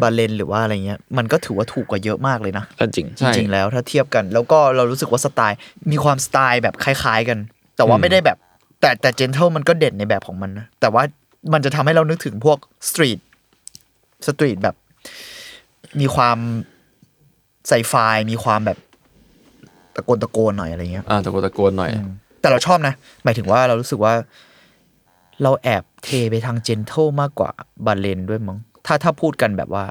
บาเลนหรือว่าอะไรเงี้ย มันก็ถือว่าถูกกว่าเยอะมากเลยนะก็จริงใช่จริงๆแล้วถ้าเทียบกัน แล้วก็เรารู้สึกว่าสไตล์มีความสไตล์แบบคล้าย ๆกัน แต่ว่าอืมไม่ได้แบบ แต่แต่ Gentle มันก็เด่นในแบบของมันนะแต่ว่ามันจะทำให้เรานึกถึงพวก street street แบบ มีความใส่ไฟมีความแบบตะโกนตะโกนหน่อยอะไรเงี้ยอ่าตะโกนตะโกนหน่อย แต่เราชอบนะ หมายถึงว่าเรารู้สึกว่า เราแอบเทไปทางเจนเทลมากกว่าบาเลนด้วยมั้งถ้าถ้าพูดกันแบบว่า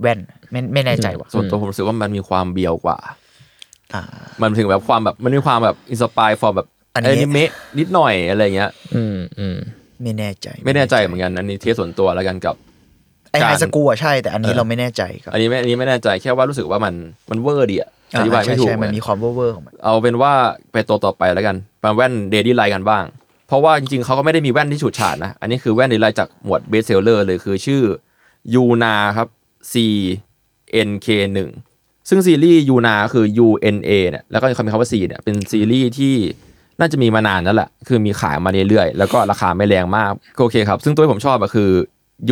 แว่นไม่ไม่แน่ใจว่ะส่วนตัวผมรู้สึกว่ามันมีความเบียวกว่าอ่า มันถึงแบบความแบบมันมีความแบบอินสปายฟอร์แบบอันอนี้นิเมะนิดหน่อยอะไรเงี้ย อืมอืมไม่แน่ใจ ไม่แน่ใจเหมือนกันอันนี้เทสส่วนตัวแล้วกันกับไอไฮการสกูอะใช่แต่อันนี้เออเราไม่แน่ใจครับอันนี้ไม่อันนี้ไม่แน่ใจแค่ว่ารู้สึกว่ามันมันเวอร์ดีอะออ่าธิบายใช่ไม่ถูกใช่มันอะมีความเวอร์ๆของมันเอาเป็นว่าไปตัวต่อไปแล้วกันมาแว่นเดดี้ไลกันบ้าง เพราะว่าจริงๆเขาก็ไม่ได้มีแว่นที่ฉูดฉาดนะ อันนี้คือแว่นเดดี้ไลจากหมวดเบสเซลเลอร์เลยคือชื่อยูนาครับ C N K 1 ซึ่งซีรีส์ยูนาคือ U N A เนี่ยแล้วก็คำมีคำว่า C เนี่ยเป็นซีรีส์ที่น่าจะมีมานานแล้วแหละคือมีขายมาเรื่อยๆ แล้วก็ราคาไม่แรงมากโอเคครับ ซึ่งตัวที่ผมชอบก็คือ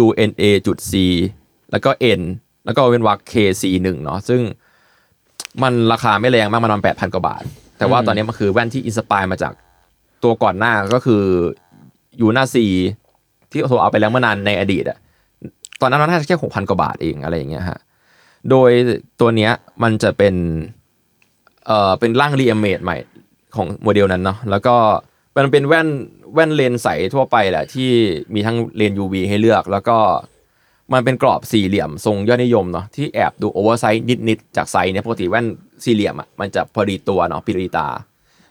U N A จุด C แล้วก็ N แล้วก็เว้นวรรค K C 1เนาะซึ่งมันราคาไม่แรงมากมันประมาณแปดพันกว่าบาท แต่ว่าตอนนี้มันคือแว่นที่ inspire มาจากตัวก่อนหน้าก็คือยูนาซีที่โทรเอาไปแล้วเมื่อนานในอดีตอะตอนนั้นน่าจะแค่หกพันกว่าบาทเองอะไรอย่างเงี้ยฮะ โดยตัวเนี้ยมันจะเป็นเอ่อเป็นร่าง remade ใหม่ของโมเดลนั้นเนาะแล้วก็มันเป็นแว่นแว่นเลนส์ใสทั่วไปแหละ ที่มีทั้งเลนส์ UV ให้เลือก แล้วก็มันเป็นกรอบสี่เหลี่ยมทรงยอดนิยมเนาะที่แอบดู oversize นิดๆจากไซส์เนี่ยปกติแว่นสี่เหลี่ยมอะมันจะพอดีตัวเนาะพิริตา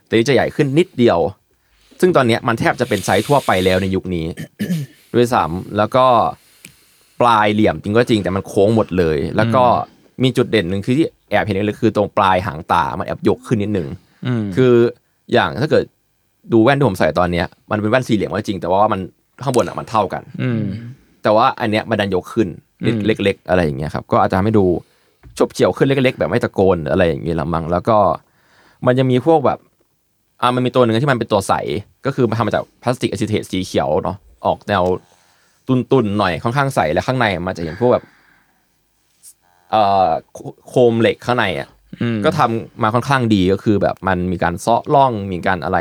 แต่นี่จะใหญ่ขึ้นนิดเดียว ซึ่งตอนเนี้ยมันแทบจะเป็นไซส์ทั่วไปแล้วในยุคนี้ ด้วยซ้ำแล้วก็ ปลายเหลี่ยมจริงก็จริงแต่มันโค้งหมดเลย แล้วก็มีจุดเด่นหนึ่งคือที่แอบเห็นเลยคือตรงปลายหางตา มันแอบยกขึ้นนิดนึงอืมคืออย่างถ้าเกิดดูแว่นที่ผมใส่ตอนเนี้ยมันเป็นแว่นสี่เหลี่ยมก็จริง แต่ว่ามันข้างบนอะมันเท่ากัน อืมแต่ว่าอันเนี้ยมันดันยกขึ้นอืมเล็ก ๆ อะไรอย่างเงี้ยครับ ก็อาจจะทำให้ดูชบเฉียวขึ้นเล็ก ๆ แบบไม่ตะโกนอะไรอย่างเงี้ยละมั้งแล้วก็ มันจะมีพวกแบบอ่ามันมีตัวหนึ่งที่มันเป็นตัวใสก็คือมันทำมาจากพลาสติกอะซิเทตสีเขียวเนาะออกแนว ตุนๆหน่อยค่อนข้างใสและข้างในมันจะเห็นพวกแบบเอ่อโคโคมเหล็กข้างในอะอืมก็ทำมาค่อนข้างดีก็คือแบบมันมีการเซาะล่องมีการอะไร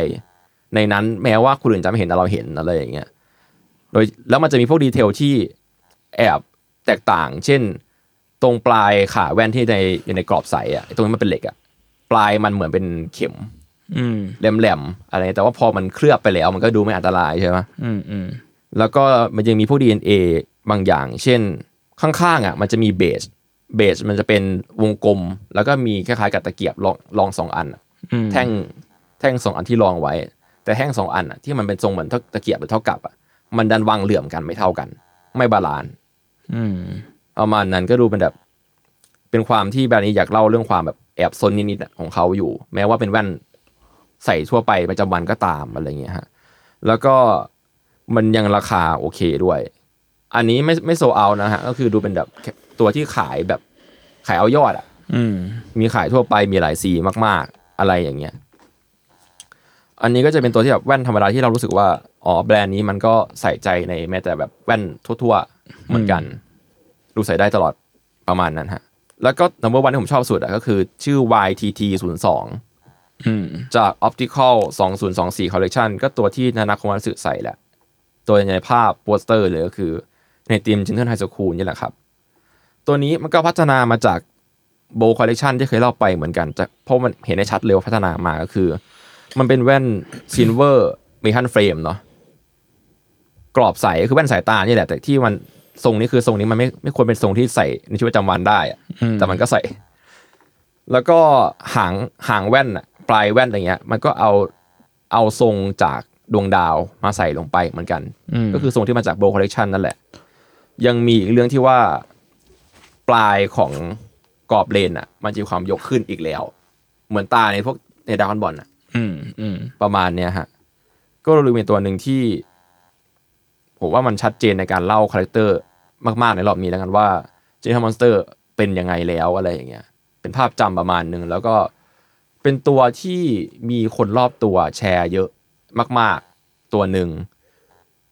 ในนั้นแม้ว่าคนอื่นจะไม่เห็นแต่เราเห็นอะไรอย่างเงี้ยโดยแล้วมันจะมีพวกดีเทลที่แอบแตกต่าง เช่น ตรงปลายขาแว่นที่ในอยู่ในกรอบใสอะไอ้ตรงนี้มันเป็นเหล็กอะปลายมันเหมือนเป็นเข็ม อืมแหลมๆอะไรแต่ว่าพอมันเคลือบไปแล้ว มันก็ดูไม่อันตรายใช่ไหมอืมอืม แล้วก็มันยังมีพวก DNA บางอย่าง เช่นข้างๆอะมันจะมี base base มันจะเป็นวงกลม แล้วก็มีคล้ายๆกับตะเกียบรองรองสองอันอะอืมแท่งแท่งสองอันที่รองไว้ แต่แท่งสองอันอะที่มันเป็นทรงเหมือนตะเกียบหรือเท่ากับอะมันดันวางเหลื่อมกันไม่เท่ากัน ไม่ balance อืมประมาณนั้นก็ดูเป็นแบบ เป็นความที่แบรนด์นี้อยากเล่าเรื่องความแบบแอบซนนิดๆอะของเขาอยู่ แม้ว่าเป็นแว่นใส่ทั่วไปประจำวันก็ตามอะไรเงี้ยฮะ แล้วก็ มันยังราคาโอเคด้วย อันนี้ไม่ไม่โซเอานะฮะ ก็คือดูเป็นแบบตัวที่ขายแบบขายเอายอดอะอืมมีขายทั่วไปมีหลายสีมาก ๆ อะไรอย่างเงี้ย อันนี้ก็จะเป็นตัวที่แบบแว่นธรรมดาที่เรารู้สึกว่า อ๋อแบรนด์นี้มันก็ใส่ใจในแม้แต่แบบแว่นทั่วๆเหมือนกัน ดูใส่ได้ตลอดประมาณนั้นฮะ แล้วก็ number one ที่ผมชอบสุดอะก็คือ ชื่อ YTT 0 2อืมจาก Optical 2024 Collection ก็ตัวที่นานาโคมัตสึใส่แหละ ตัวในภาพโปสเตอร์เลยก็คือในธีม Gentle High School นี่แหละครับ ตัวนี้มันก็พัฒนามาจากโบคอลเล t ชันที่เคยเล่าไปเหมือนกันจะเพราะมันเห็นได้ชัดเลยว่าพัฒนามาก็คือ มันเป็นแว่น silver มี half frame เนาะกรอบใสคือแว่นสายตานี่แหละ แต่ที่มันทรงนี้คือทรงนี้มันไม่ไม่ควรเป็นทรงที่ใส่ในชีวิตประจำวันได้อะอืมแต่มันก็ใส่ แล้วก็หางหางแว่นอะปลายแว่นอะไรเงี้ย มันก็เอาเอาทรงจาก ดวงดาวมาใส่ลงไปเหมือนกันอืมก็คือทรงที่มาจากโบคอลเล t ชันนั่นแหละ ยังมีอีกเรื่องที่ว่าปลายของกรอบเลนส์อะ มันจะมีความยกขึ้นอีกแล้ว เหมือนตาในพวกในดาวน์บอลอะอืมอืมประมาณเนี้ยฮะ ก็เลยเป็นตัวหนึ่งที่ ผมว่ามันชัดเจนในการเล่า characterมาก ๆ ในรอบนี้แล้วกันว่าเจน t มอนสเตอร์เป็นยังไงแล้วอะไรอย่างเงี้ย เป็นภาพจำประมาณหนึ่งแล้วก็เป็นตัวที่มีคนรอบตัวแชร์เยอะ มาก ๆ ตัวหนึ่ง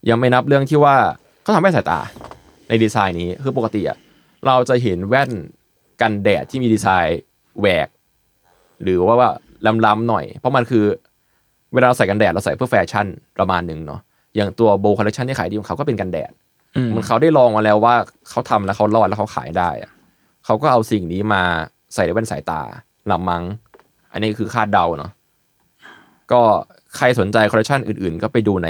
ยังไม่นับเรื่องที่ว่าเขาทำให้สายตาในดีไซน์นี้คือปกติอะเราจะเห็นแว่นกันแดดที่มีดีไซน์แหวก หรือว่าว่าล้ำๆหน่อย เพราะมันคือเวลาเราใส่กันแดดเราใส่เพื่อแฟชั่นประมาณหนึ่งเนาะอย่างตัว Bold Collection ที่ขายดีของเขาก็เป็นกันแดดมันเขาได้ลองมาแล้วว่าเขาทำแล้วเขารอดแล้วเขาขายได้อะเขาก็เอาสิ่งนี้มาใส่ในแว่นสายตาลำมัง อันนี้คือคาดเดาเนาะก็ ใครสนใจคอลเลคชันอื่นๆ ก็ไปดูใน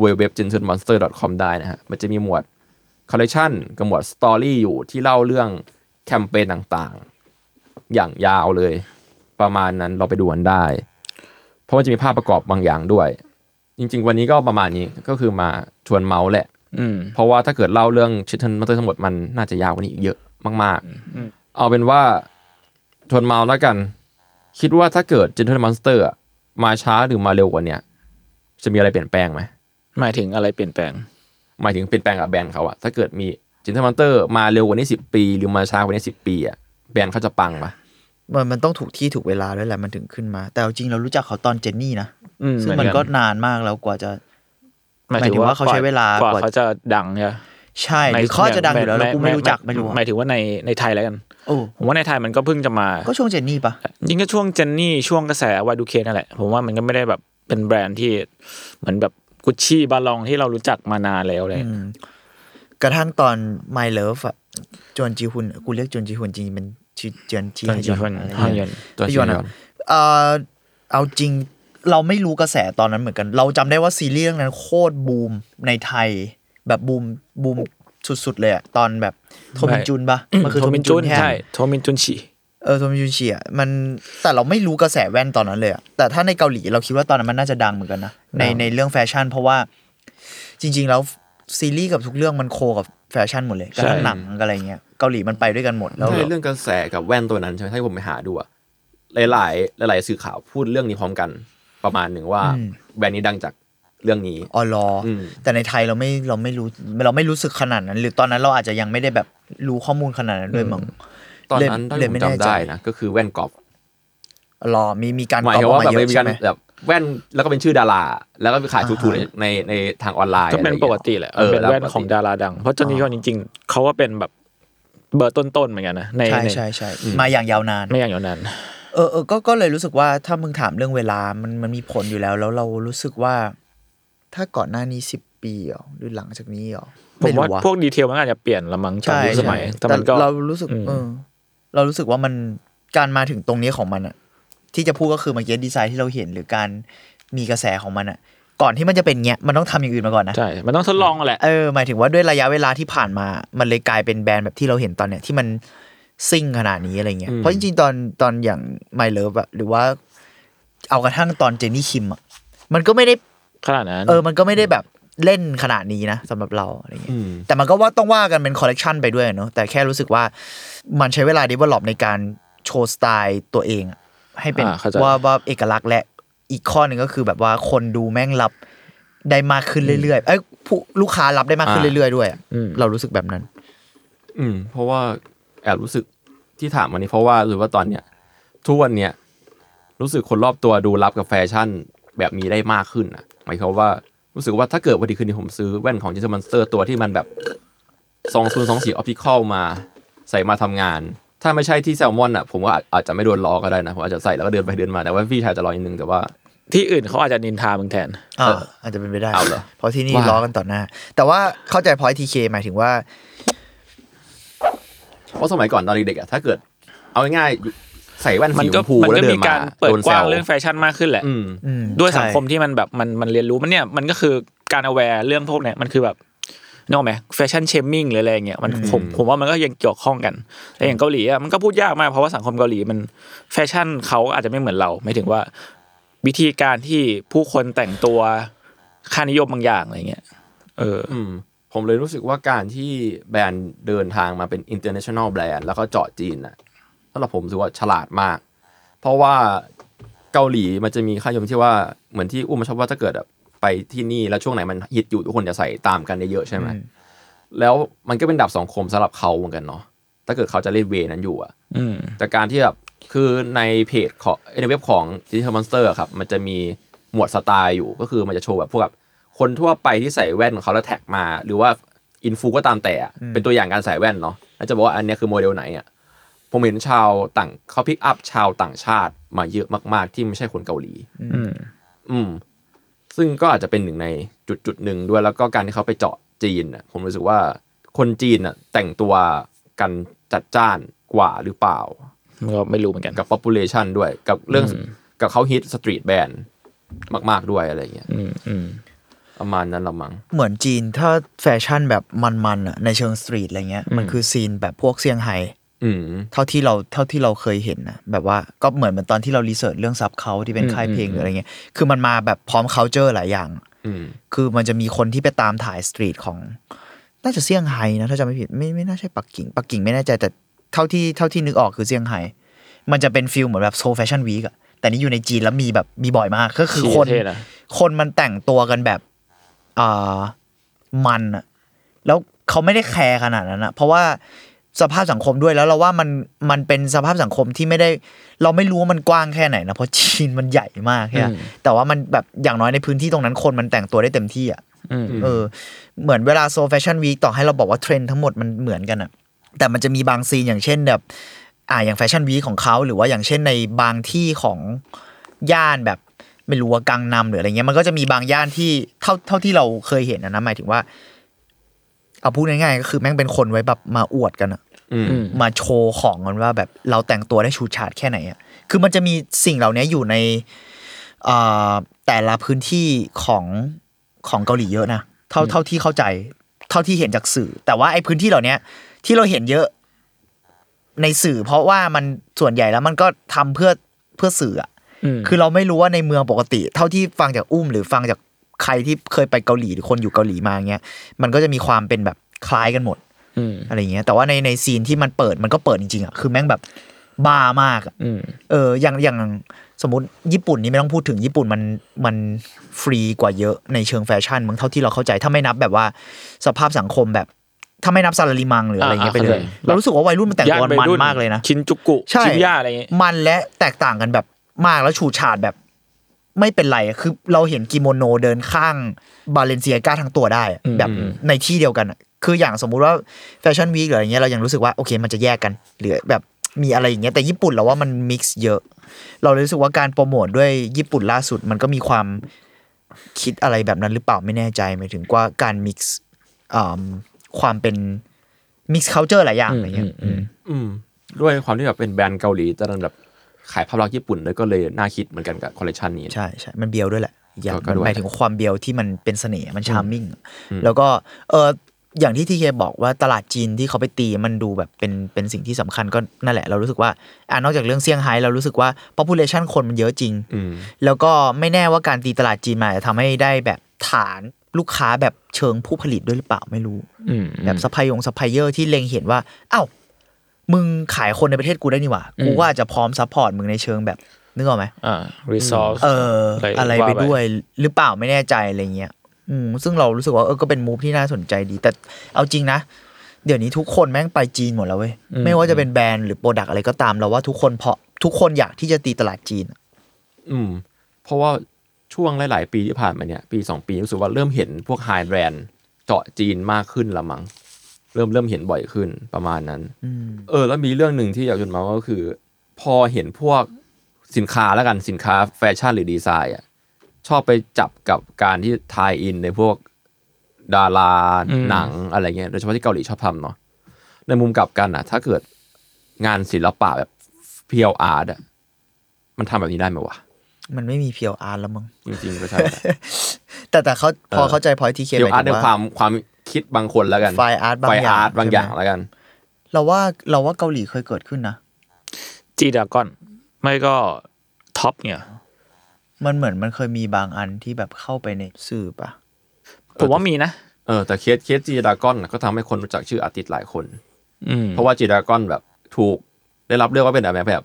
เว็บเว็บ gentle-monster.com ได้นะฮะ มันจะมีหมวดคอลเลคชันกับหมวด story อยู่ที่เล่าเรื่องแคมเปญต่างๆ อย่างยาวเลย ประมาณนั้นเราไปดูกันได้ เพราะมันจะมีภาพประกอบบางอย่างด้วย จริง ๆ วันนี้ก็ประมาณนี้ก็คือมาชวนเมาส์แหละอืมเพราะว่าถ้าเกิดเล่าเรื่องชิทเทนมาเตอร์ทั้งหมดมันน่าจะยาวกว่านี้อีกเยอะมากอืมๆเอาเป็นว่าชวนเมาส์แล้วกัน คิดว่าถ้าเกิด Gentle Monster อะ มาช้าหรือมาเร็วกว่าเนี้ยจะมีอะไรเปลี่ยนแปลงไหมหมายถึงอะไรเปลี่ยนแปลง หมายถึงเปลี่ยนแปลงกับแบรนด์เขาอะถ้าเกิดมี Gentle Monster มาเร็วกว่านี้สิปี หรือมาช้ากว่านี้สิปีอะแบรนด์เขาจะปังปะมันมันต้องถูกที่ถูกเวลาด้วยแหละมันถึงขึ้นมา แต่เอาจริงเรารู้จักเขาตอนเจนนี่นะอืมซึ่งเหมืมัอนนกันก็นานมากแล้วกว่าจะหมายหมายถึถึงงว่าว่าเขาใช้เวลากว่าว่าเขาจะดังใช่ไหม ใช่หรือเขาอาจจะดังอยู่แล้วแล้วกูไม่รู้จักไม่รู้หมายถึงว่าในในไทยแล้วกันโอ้ผมว่าในไทยมันก็เพิ่งจะมา ก็ช่วงเจนนี่ปะยิ่งก็ช่วงเจนนี่ช่วงกระแสวายดูเคนั่นแหละผมว่ามันก็ไม่ได้แบบเป็นแบรนด์ที่เหมือนแบบกุชชี่บาลองที่เรารู้จักมานานแล้วเลยอืมกระทั่งตอน My Love อะจวนจีฮุนกูเรียกจวนจีฮุนจริงๆเป็นชื่อเจนจีจนจีฮุนอะไรฮยเงี้อยนตัวพี่ชิยยอนออะนเอ่อเอาจริงเราไม่รู้กระแสตอนนั้นเหมือนกัน เราจำได้ว่าซีรีส์เรื่องนั้นโคตรบูมในไทย แบบบูมบูมสุดๆเลยอะตอนแบบโทมินจุนปะมันคือโทโทมิมินนจุจุนนแค่ใช่โทมินจุนฉีเออโทมินจุนเชียมันแต่เราไม่รู้กระแสแว่นตอนนั้นเลยอะแต่ถ้าในเกาหลีเราคิดว่าตอนนั้นมันน่าจะดังเหมือนกันนะในในเรื่องแฟชั่น เพราะว่าจริง ๆ แล้วซีรีส์กับทุกเรื่องมันโคกับแฟชั่นหมดเลยกระทั่งหนังอะไรเงี้ยเกาหลีมันไปด้วยกันหมดแล้วใช่เรื่องกระแสกับแว่นตัวนั้นใช่ไหมถ้าผมไปหาดูอะหลาย ๆ หลาย ๆ สื่อข่าวพูดเรื่องนี้พร้อมกันประมาณหนึ่งว่าแบรนด์นี้ดังจาก เรื่องนี้ออรออมแต่ในไทยเราไม่เราไม่รู้เราไม่รู้สึกขนาดนั้น หรือตอนนั้นเราอาจจะยังไม่ได้แบบรู้ข้อมูลขนาดนั้นด้วยมั้งตอนนั้นเลยถ้าเลยผมไม่แน่จำใจได้นะก็คือแว่นกอล์ฟรอมีมีการหมายตอบถึงออกว่ามาแบบเยอะมีใช่การไหมแบบแว่นแล้วก็เป็นชื่อดารา แล้วก็ไปขายถูกๆในในในทางออนไลน์ก็เป็นอะไรอย่างปงี้ยกติแหละเออเป็นแว่นล้วของดาราดัง เพราะจนนี้ก็จริง ๆเขาก็เป็นแบบเบอร์ต้นๆเหมือนกันนะในใช่ในใช่ใช่มาอย่างยาวนานไม่อย่างนั้นเออเออก็ก็เลยรู้สึกว่าถ้ามึงถามเรื่องเวลามันมันมีผลอยู่แล้ว แล้วเรารู้สึกว่า ถ้าก่อนหน้านี้สิบปีเหรอหรือหลังจากนี้เหรอผมว่าไรู้ะพวกดีเทลมันอาจจะเปลี่ยนละมั้งตามใช่ยุคสมัยใช่แต่มันก็เรารู้สึกอืมเออเรารู้สึกว่ามันการมาถึงตรงนี้ของมันอะที่จะพูดก็คือเมื่อกี้ดีไซน์ที่เราเห็นหรือการมีกระแสของมันอะก่อนที่มันจะเป็นเงี้ยมันต้องทำอย่างอื่นมาก่อนนะใช่ มันต้องทดลองแหละเออหมายถึงว่าด้วยระยะเวลาที่ผ่านมา มันเลยกลายเป็นแบรนด์แบบที่เราเห็นตอนเนี้ยที่มันซิ่งขนาดนี้อะไรเงี้ยเพราะจริงๆตอนตอนอย่าง My Love อะหรือว่า เอากระทั่งตอนเจนนี่คิมอะมันก็ไม่ได้ ขนาดนั้น เออมันก็ไม่ได้แบบเล่นขนาดนี้นะสำหรับเราอะไรเงี้ยอืมแต่มันก็ว่าต้องว่ากันเป็นคอลเลกชันไปด้วยเนาะแต่แค่รู้สึกว่ามันใช้เวลา develop ในการโชว์สไตล์ตัวเองอะให้เป็นอ่าเข้าใจว่าว่าเอกลักษณ์และอีกข้อหนึ่งก็คือแบบว่าคนดูแม่งรับได้มากขึ้นเรื่อยๆ เอ้ยผู้ลูกค้ารับได้มากขึ้นอ่าเรื่อยๆด้วยอะอืมเรารู้สึกแบบนั้น อืม เพราะว่าแอบรู้สึกที่ถามวันนี้เพราะว่าหรือว่าตอนเนี้ยทุกวันเนี้ยรู้สึกคนรอบตัวดูรับกับแฟชั่นแบบนี้ได้มากขึ้นอะห มายความว่ารู้สึกว่าถ้าเกิดวันดีคืนดีผมซื้อแว่นของ Gentle Monster ตัวที่มันแบบสองศูนย์สองสี่ออปติคอลมาใส่มาทำงาน ถ้าไม่ใช่ที่แซลมอนอะผมว่าอาจจะไม่โดนล้อก็ได้นะผมอาจจะใส่แล้วก็เดินไปเดินมาแต่ว่าพี่ชายจะรอนิดนึงแต่ว่าที่อื่นเขาอาจจะนินทามึงแทนอ่าเอออาจจะเป็นไปได้เอาเหรอเพราะที่นี่ว่าล้อกันต่อหน้า แต่ว่าเข้าใจพอยทีเคหมายถึงว่าเพราะสมัยก่อนตอนเด็กๆอะถ้าเกิด เอาง่ายๆ ใส่แว่นมัสีนชก็มพูมันแล้วก็เดิมีนมาการเปิดโดนกแซว้างวเรื่องแฟชั่นมากขึ้นแหละอืมอืมด้วยสังใช่คมที่มันแบบมันมันเรียนรู้มันเนี่ยมันก็คือการ aware เรื่องพวกเนี้ยมันคือแบบนกออกไหม fashion shaming หรืออะไรอย่างเงี้ยมันผมผมว่ามันก็ยังเกี่ยวข้องกันแต่อย่างเกาหลีอะมันก็พูดยากมากเพราะว่าสังคมเกาหลีมันแฟชั่นเขาอาจจะไม่เหมือนเราหมายถึงว่า วิธีการที่ผู้คนแต่งตัวค่านิยมบางอย่างอะไรเงี้ยเอออืมผมเลยรู้สึกว่าการที่แบรนด์เดินทางมาเป็น international แบรนด์แล้วก็เจาะจีนน่ะ สำหรับผมถือว่าฉลาดมาก เพราะว่าเกาหลีมันจะมีค่านิยมที่ว่าเหมือนที่อุ้มมาชอบว่าถ้าเกิดแบบไปที่นี่แล้วช่วงไหนมันฮิตอยู่ทุกคนจะใส่ตามกันเยอะๆใช่ไหมแล้วมันก็เป็นดาบสองคมสำหรับเขาเหมือนกันเนาะถ้าเกิดเขาจะเล่นเวนั้นอยู่อะอืมแต่การที่แบบคือในเพจของในเว็บของ Digital Monster อะครับ มันจะมีหมวดสไตล์อยู่ก็คือมันจะโชว์แบบพวกแบบคนทั่วไปที่ใส่แว่นของเขาแล้วแท็กมา หรือว่าอินฟูก็ตามแต่อะเป็นตัวอย่างการใส่แว่นเนาะแล้วจะบอกว่าอันเนี้ยคือโมเดลไหนอะ ผมเห็นชาวต่างเขา pick up ชาวต่างชาติมาเยอะมาก ๆ ที่ไม่ใช่คนเกาหลี อืม อืม ซึ่งก็อาจจะเป็นหนึ่งในจุดจุดหนึ่งด้วยแล้วก็การที่เขาไปเจาะจีนน่ะผมรู้สึกว่าคนจีนน่ะแต่งตัวกันจัดจ้านกว่าหรือเปล่ามันก็ไม่รู้เหมือนกันกับ population ด้วยกับเรื่องอืมกับเขาฮิต street brand มาก ๆ ด้วยอะไรเงี้ยอืมอืมประมาณนั้นละมั้งเหมือนจีนถ้าแฟชั่นแบบมันๆอะในเชิง street อะไรเงี้ยมันคือ scene แบบพวกเซี่ยงไฮ้อืม เท่าที่เราเท่าที่เราเคยเห็นนะแบบว่าก็เหมือนเหมือนตอนที่เรา research เรื่องซับเขาที่เป็นค่ายเพลงหรืออะไรเงี้ยคือมันมาแบบพร้อม c u เจอร์หลายอย่างอืมคือมันจะมีคนที่ไปตามถ่าย street ของ น่าจะเซี่ยงไฮ้นะถ้าจำไม่ผิดไม่ไม่น่าใช่ปักกิ่งปักกิ่งไม่แน่ใจแต่เท่าที่เท่าที่นึกออกคือเซี่ยงไฮ้มันจะเป็น feel เหมือนแบบ Seoul fashion week อะแต่นี่อยู่ในจีนแล้วมีแบบมีบ่อยมากก็คือคนเชี่ยเท่นะคนมันแต่งตัวกันแบบอ่ามันอะแล้วเขาไม่ได้แคร์ขนาดนั้นอะเพราะว่า สภาพสังคมด้วยแล้วเราว่ามันมันเป็นสภาพสังคมที่ไม่ได้ เราไม่รู้ว่ามันกว้างแค่ไหนนะเพราะจีนมันใหญ่มากแค่อืมแต่ว่ามันแบบอย่างน้อยในพื้นที่ตรงนั้นคนมันแต่งตัวได้เต็มที่อะอืมเออ เหมือนเวลา Seoul fashion week ต่อให้เราบอกว่าเทรนด์ทั้งหมดมันเหมือนกันอะแต่มันจะมีบาง scene อย่างเช่นแบบ อ่าอย่าง fashion week ของเขาหรือว่าอย่างเช่นในบางที่ของย่านแบบไม่รู้ว่ากังนัมหรืออะไรเงี้ยมันก็จะมีบางย่านที่เท่าเท่าที่เราเคยเห็นนะนะหมายถึงว่า เอาพูดง่ายๆก็คือแม่งเป็นคนไว้แบบมาอวดกันอะอืมอืมมาโชว์ของกันว่าแบบเราแต่งตัวได้ชูชาดแค่ไหนอะคือมันจะมีสิ่งเหล่านี้อยู่ในเอ่อแต่ละพื้นที่ของของเกาหลีเยอะนะเท่าเท่าที่เข้าใจ เท่าที่เห็นจากสื่อ แต่ว่าไอ้พื้นที่เหล่านี้ที่เราเห็นเยอะในสื่อ เพราะว่ามันส่วนใหญ่แล้วมันก็ทำเพื่อเพื่อสื่ออะอืมคือเราไม่รู้ว่าในเมืองปกติ เท่าที่ฟังจากอุ้มหรือฟังจาก ใครที่เคยไปเกาหลีหรือคนอยู่เกาหลีมาเงี้ยมันก็จะมีความเป็นแบบคล้ายกันหมดอืมอะไรเงี้ยแต่ว่าในในซีนที่มันเปิดมันก็เปิดจริงๆอะคือแม่งแบบบ้ามากอะอืมเอออย่างอย่างสมมติญี่ปุ่นนี่ไม่ต้องพูดถึงญี่ปุ่นมันมันฟรีกว่าเยอะในเชิงแฟชั่นมึงเท่าที่เราเข้าใจถ้าไม่นับแบบว่าสภาพสังคมแบบถ้าไม่นับซาลาริมังหรืออะไรเงี้ยไปเลย เรารู้สึกว่าวัยรุ่นมันแต่งตัวมันมากเลยนะ ชินจุกุใช่ชิบูย่าอะไรอย่างเงี้ยมันและแตกต่างกันแบบมากแล้วฉูดฉาดแบบ ไม่เป็นไรอะคือเราเห็นกิโมโนเดินข้าง Balenciaga ทั้งตัวได้อะอืมแบบในที่เดียวกันอะคืออย่างสมมุติว่า fashion week หรืออะไรเงี้ยเรายังรู้สึกว่าโอเคมันจะแยกกันหรือแบบมีอะไรอย่างเงี้ยแต่ญี่ปุ่นเราว่ามัน mix เยอะ เราเลยรู้สึกว่าการโปรโมทด้วยญี่ปุ่นล่าสุดมันก็มีความคิดอะไรแบบนั้นหรือเปล่าไม่แน่ใจหมายถึงว่าการ mixความเป็น mix culture หลายอย่างอะไรเงี้ยอืมอืมด้วยความที่แบบเป็นแบรนด์เกาหลีแต่ดันแบบ ขายภาพลักษณ์ญี่ปุ่นเลยก็เลยน่าคิดเหมือนกันกับคอลเลคชันนี้ ใช่ใช่มันเบียวด้วยแหละอีกอย่างก็มันด้วย หมายถึงความเบียวที่มันเป็นเสน่ห์มัน charming แล้วก็เอออย่างที่ทีเคบอกว่าตลาดจีนที่เขาไปตีมันดูแบบเป็นเป็นสิ่งที่สำคัญก็นั่นแหละ เรารู้สึกว่าอ่านอกจากเรื่องเซี่ยงไฮ้เรารู้สึกว่า population คนมันเยอะจริง อืม แล้วก็ไม่แน่ว่าการตีตลาดจีนมาอาจจะทำให้ได้แบบฐานลูกค้าแบบเชิงผู้ผลิตด้วยหรือเปล่าไม่รู้ อืม แบบซัพพลายเออร์ซัพพลายเออร์ที่เล็งเห็นว่า เอ้า มึงขายคนในประเทศกูได้นี่หว่า กูว่าจะพร้อม support มึงในเชิงแบบนึกออกไหมอ่า resource เอออะไรอะไรว่าไปไปด้วยหรือเปล่าไม่แน่ใจอะไรเงี้ยอืมซึ่งเรารู้สึกว่าเออก็เป็น move ที่น่าสนใจดี แต่เอาจริงนะ เดี๋ยวนี้ทุกคนแม่งไปจีนหมดแล้วเว้ย ไม่ว่าจะเป็นแบรนด์หรือ product อะไรก็ตามเราว่าทุกคนเพราะทุกคนอยากที่จะตีตลาดจีน อืม เพราะว่าช่วงหลาย ๆ ปีที่ผ่านมาเนี่ย ปีสองปีรู้สึกว่าเริ่มเห็นพวกไฮแบรนด์เจาะจีนมากขึ้นละมั้ง เริ่มเริ่มเห็นบ่อยขึ้นประมาณนั้นเออ แล้วมีเรื่องหนึ่งที่อยากจะมาก็คือ พอเห็นพวกสินค้าแล้วกันสินค้าแฟชั่นหรือดีไซน์อะชอบไปจับกับการที่ทายอินในพวกดาราอืมหนังอะไรเงี้ยโดยเฉพาะที่เกาหลีชอบทำเนาะในมุมกลับกันอะ ถ้าเกิดงานศิลปะแบบเพียวอาร์ตอะมันทำแบบนี้ได้ไหมวะมันไม่มีเพียวอาร์แล้วมั้งจริงๆก็ใช่แต่แต่เขาพอเออเข้าใจพอยที่เคเพีหยวมายอาร์ตถึในงควาว่ามความ คิดบางคนแล้วกันไฟอาร์ตบางไฟอย่างอาร์ตบางใช่ไหมอย่างแล้วกัน เราว่าเราว่าเกาหลีเคยเกิดขึ้นนะจีดากอนไม่ก็ท็อปเนี่ย มันเหมือนมันเคยมีบางอันที่แบบเข้าไปในสื่อปะผมว่ามีนะเออแต่เคสเคสจีดากอนก็ทำให้คนรู้จักชื่อ artist หลายคน อืมเพราะว่า G-Dragon แบบถูกได้รับเรียกว่าเป็นแบบแบบ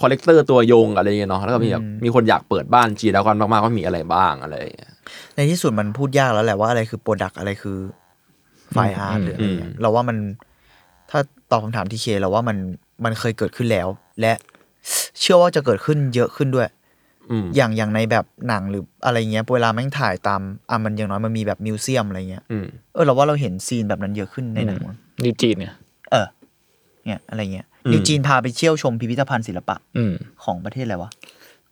collector ตัวยงอะไรอย่างเงี้ยเนาะแล้วก็มีแบบมีคนอยากเปิดบ้าน G-Dragon มากๆว่ามีอะไรบ้างอะไรอย่างเงี้ยในที่สุดมันพูดยากแล้วแหละว่าอะไรคือ product อะไรคือ fine art หรืออะไรเงี้ยเราว่ามันถ้าตอบคำถามทีเคเราว่ามันมันเคยเกิดขึ้นแล้ว และเชื่อว่าจะเกิดขึ้นเยอะขึ้นด้วยอืมอย่างอย่างในแบบหนังหรืออะไรเงี้ยเวลาแม่งถ่ายตามอะมันอย่างน้อยมันมีแบบ museum อะไรเงี้ยอืมเออเราว่าเราเห็น scene แบบนั้นเยอะขึ้นในหนังมั้ง NewJeans เนี่ย เออ เนี่ยอะไรเงี้ย NewJeans พาไปเที่ยวชมพิพิธภัณฑ์ศิลปะอืมของประเทศอะไรวะ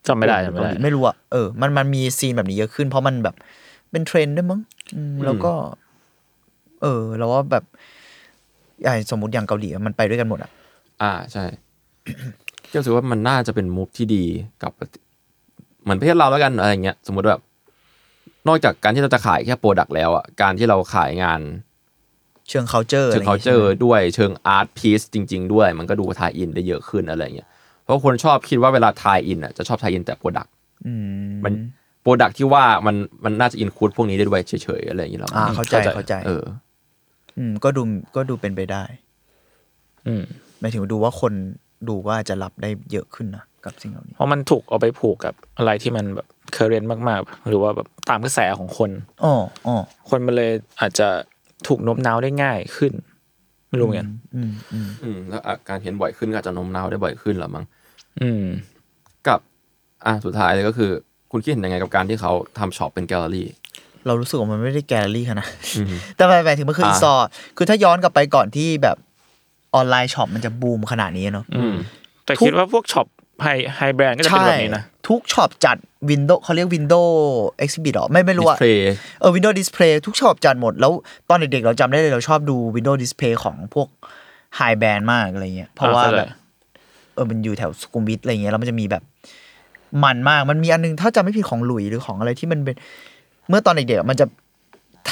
จำไม่ได้จำไม่เกาได้หลีไม่รู้อะเออมันมันมี scene แบบนี้เยอะขึ้น เพราะมันแบบเป็นเทรนด์ด้วยมั้งอืมแล้วก็ เออเราว่าแบบไอ้สมมติอย่างเกาหลีอะมันไปด้วยกันหมดอะอ่าใช่ก็รู้สึกว่ามันน่าจะเป็น move ที่ดีกับเหมือนประเทศเราแล้วกันอะไรอย่างเงี้ยสมมติแบบนอกจากการที่เราจะขายแค่ product แล้วอะการที่เราขายงาน เชิง culture เชิงอะไรเขางี้ยเจอใช่ไหมด้วยเชิง art piece จริง ๆ ด้วย มันก็ดู tie-in ได้เยอะขึ้นอะไรเงี้ยเพราะคนชอบคิดว่าเวลา tie-in อะจะชอบ tie-in แต่ productอืมมัน product ที่ว่ามันมันน่าจะ include พวกนี้ได้ด้วยเฉยๆอะไรอย่างเงี้ยหรออ่าเข้าใจเข้าใจเออ อืม ก็ดูก็ดูเป็นไปได้ อืมหมายถึงดูว่าคนดูก็อาจจะรับได้เยอะขึ้นนะกับสิ่งเหล่านี้ เพราะมันถูกเอาไปผูกกับอะไรที่มันแบบ current มาก ๆ หรือว่าแบบตามกระแสของคนอ๋ออ๋อคนมันเลยอาจจะถูกโน้มน้าวได้ง่ายขึ้น ไม่รู้เหมือนกันอืมอืมอืมแล้วอะการเห็นบ่อยขึ้นก็อาจจะโน้มน้าวได้บ่อยขึ้นหรอมั้งอืม กับ อะสุดท้ายเลยก็คือ คุณคิดเห็นยังไงกับการที่เขาทำช็อปเป็นแกลเลอรี่ เรารู้สึกว่ามันไม่ได้แกลเลอรี่ขนาดอืมแต่หมายถึงมันคือ installลคือถ้าย้อนกลับไปก่อนที่แบบออนไลน์ช็อปมันจะบูมขนาดนี้เนาะอืมแต่ทุกคิดว่าพวกช็อป high high brand ก็จะเป็นแบบนี้นะ ทุกช็อปจัด window เขาเรียก window exhibit หรอ ไม่ไม่รู้ display เออ window display ทุกช็อปจัดหมด แล้วตอนเด็กๆเราจำได้เลยเราชอบดู window display ของพวก high brand มากอะไรเงี้ยเพราะว่าอ่าเข้าใจแบบเออมันอยู่แถวสุขุมวิทอะไรเงี้ยแล้วมันจะมีแบบมันมากมันมีอันนึงถ้าจำไม่ผิดของหลุยส์หรือของอะไรที่มันเป็น เมื่อตอนเด็กๆอะมันจะ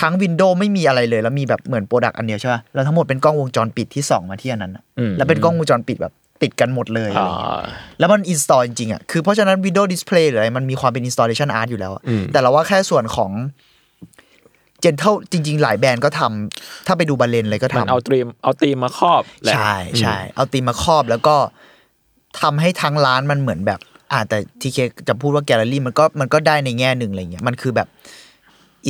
ทั้ง window ไม่มีอะไรเลย แล้วมีแบบเหมือน product อันเดียวใช่ป่ะแล้วทั้งหมดเป็นกล้องวงจรปิดที่ส่องมาที่อันนั้นอะอืมแล้วเป็นกล้องวงจรปิดแบบติดกันหมดเลยอะไรอ่าเงี้ยแล้วมัน install จริงๆอะคือเพราะฉะนั้น window display หรืออะไรมันมีความเป็น installation art อยู่แล้วอะอืมแต่เราว่าแค่ส่วนของ Gentle จริง ๆ หลายแบรนด์ก็ทำถ้าไปดู Balen เลยก็มันทำเอาธีมเอาธีมมาครอบแหละใช่ใช่เอาธีมมาครอบแล้วก็ทำให้ทั้งร้านมันเหมือนแบบ อ่าแต่ที่เขาจะพูดว่าแกลเลอรี่มันก็มันก็ได้ในแง่หนึ่งอะไรเงี้ยมันคือแบบ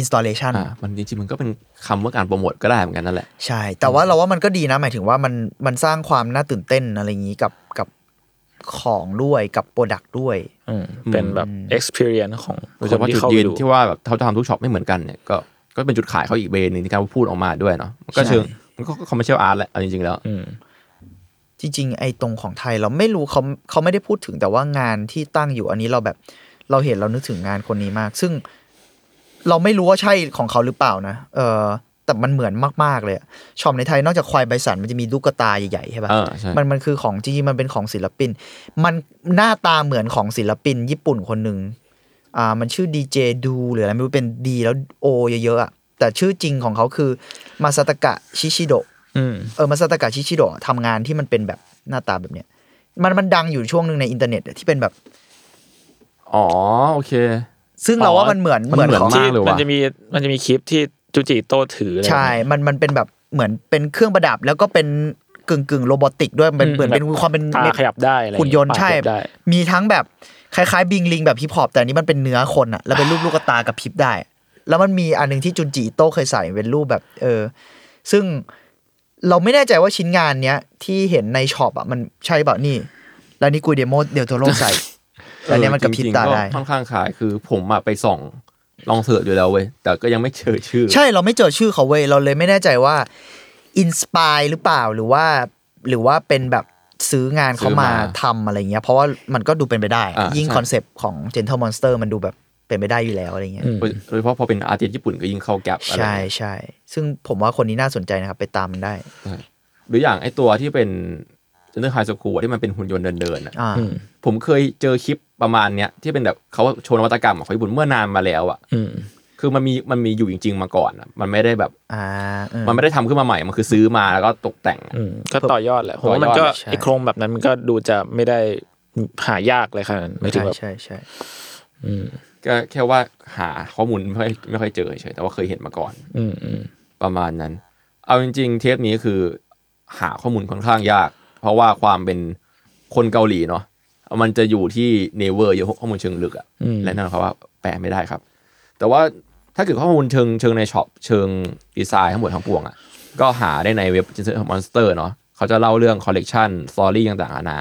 installation อ่ามันจริงๆมันก็เป็นคำว่าการโปรโมทก็ได้เหมือนกันนั่นแหละ ใช่ แต่ว่าเราว่ามันก็ดีนะ หมายถึงว่ามันมันสร้างความน่าตื่นเต้นอะไรอย่างนี้กับกับของด้วยกับ product ด้วยอืมเป็นแบบ experience ของโดยคเฉนพาะที่จุดเข้ายืไปนดูที่ว่าแบบเขาทำทุกช็อปไม่เหมือนกันเนี่ยก็ก็เป็นจุดขายเขาอีกเบนหนึ่งที่การพูดออกมาด้วยเนาะมันก็ใช่เชิงมันก็ com mercial art แหละเอาจริงๆแล้วอืมจริงๆ ไอ้ตรงของไทยเราไม่รู้เขาเขาไม่ได้พูดถึงแต่ว่างานที่ตั้งอยู่อันนี้เราแบบเราเห็นเรานึกถึงงานคนนี้มาก ซึ่ง เราไม่รู้ว่าใช่ของเขาหรือเปล่านะ เออแต่มันเหมือนมาก ๆ เลยอะช็อปในไทยนอกจากควายใบสันมันจะมีลูกกระตาใหญ่ๆใช่ปะเออใช่มันมันคือของจริงๆมันเป็นของศิลปิน มันหน้าตาเหมือนของศิลปินญี่ปุ่นคนหนึ่งอ่ามันชื่อดีเจดูหรืออะไรไม่รู้เป็นดีแล้วโอเยอะๆอะแต่ชื่อจริงของเขาคือมาซาตากะชิชิโดะอืมเออมาซาตากะ ชิชิโดะทำงานที่มันเป็นแบบหน้าตาแบบเนี้ยมันมันดังอยู่ช่วงหนึ่งในอินเทอร์เน็ตอะที่เป็นแบบ อ๋อโอเค ซึ่งเราว่ามันเหมือนมันเหมือนของมากที่เลยว่ะมันจะมีมันจะมีคลิปที่จูจิโตถืออะไรใช่ มันมันเป็นแบบเหมือนเป็นเครื่องประดับแล้วก็เป็นกึ่งกึ่ง robotic ด้วยมันเหมือนเป็นความเป็นตาขยับได้อะไรหุ่นยนต์ปากใช่ขยับได้มีทั้งแบบคล้ายๆ bling bling แบบฮิปฮอปแต่อันนี้มันเป็นเนื้อคนอะแล้วเป็นรูปลูกตากระพริบได้ แล้วมันมีอันหนึ่งที่จุนจิ อิโต้เคยใส่เป็นรูปแบบ เออ ซึ่งเราไม่แน่ใจว่าชิ้นงานเนี้ยที่เห็นในช็อปอะมันใช่เปล่านี่ แล้วนี่กิเยร์โมเดลโตโรใส่ แล้วเนี่ยมันกระพริบตาได้เออจงๆก็ค่อนข้างขายคือผมอะไปส่องลอง search อยู่แล้วเว้ยแต่ก็ยังไม่เจอชื่อ ใช่เราไม่เจอชื่อเขาเว้ยเราเลยไม่แน่ใจว่า inspire หรือเปล่าหรือว่า หรือว่าเป็นแบบซื้องานเขามาทำอะไรเงี้ย เพราะว่ามันก็ดูเป็นไปได้อ่ายิ่งใช่คอนเซปต์ของ Gentle Monster มันดูแบบเป็นไปได้อยู่แล้วอะไรเงี้ยอืมโดยเฉพาะพอเป็น artist ญี่ปุ่นก็ยิ่งเข้า gap อะไรใช่ใช่ซึ่งผมว่าคนนี้น่าสนใจนะครับ ไปตามมันได้ หรืออย่างไอตัวที่เป็น Gentle High School ที่มันเป็นหุ่นยนต์เดินๆอะอ่าอืมผมเคยเจอคลิปประมาณเนี้ยที่เป็นแบบเขาโชว์นวัตกรรมของญี่ปุ่นเมื่อนานมาแล้วอะอืมคือมันมีมันมีอยู่จริง ๆ มาก่อนอะมันไม่ได้แบบ อ่าเออ มันไม่ได้ทำขึ้นมาใหม่ มันคือซื้อมาแล้วก็ตกแต่งอะ อืมก็ต่อยอดแหละผมว่ามันต่อยอดก็ใช่ ไอโครงแบบนั้นมันก็ดูจะไม่ได้หายากเลยขนาดนั้นไม่ถึงใช่แบบใช่ใช่อืมก็แค่ว่าหาข้อมูลไม่ค่อยไม่ค่อยเจอเฉยแต่ว่าเคยเห็นมาก่อน อืมอืมประมาณนั้น เอาจริง ๆ เทปนี้คือหาข้อมูลค่อนข้างยาก เพราะว่าความเป็นคนเกาหลีเนาะมันจะอยู่ที่ Naver เยอะข้อมูลเชิงลึกอะอืมและนั่นเขามว่าแปลไม่ได้ครับ แต่ว่าถ้าเกิดข้อมูลเชิงเชิงในช็อปเชิงดีไซน์ทั้งหมดทั้งปวงอะก็หาได้ในเว็บ g e n t l e Monster เนาะเขาจะเล่าเรื่องคอลเลกชัน story ต่างๆนานา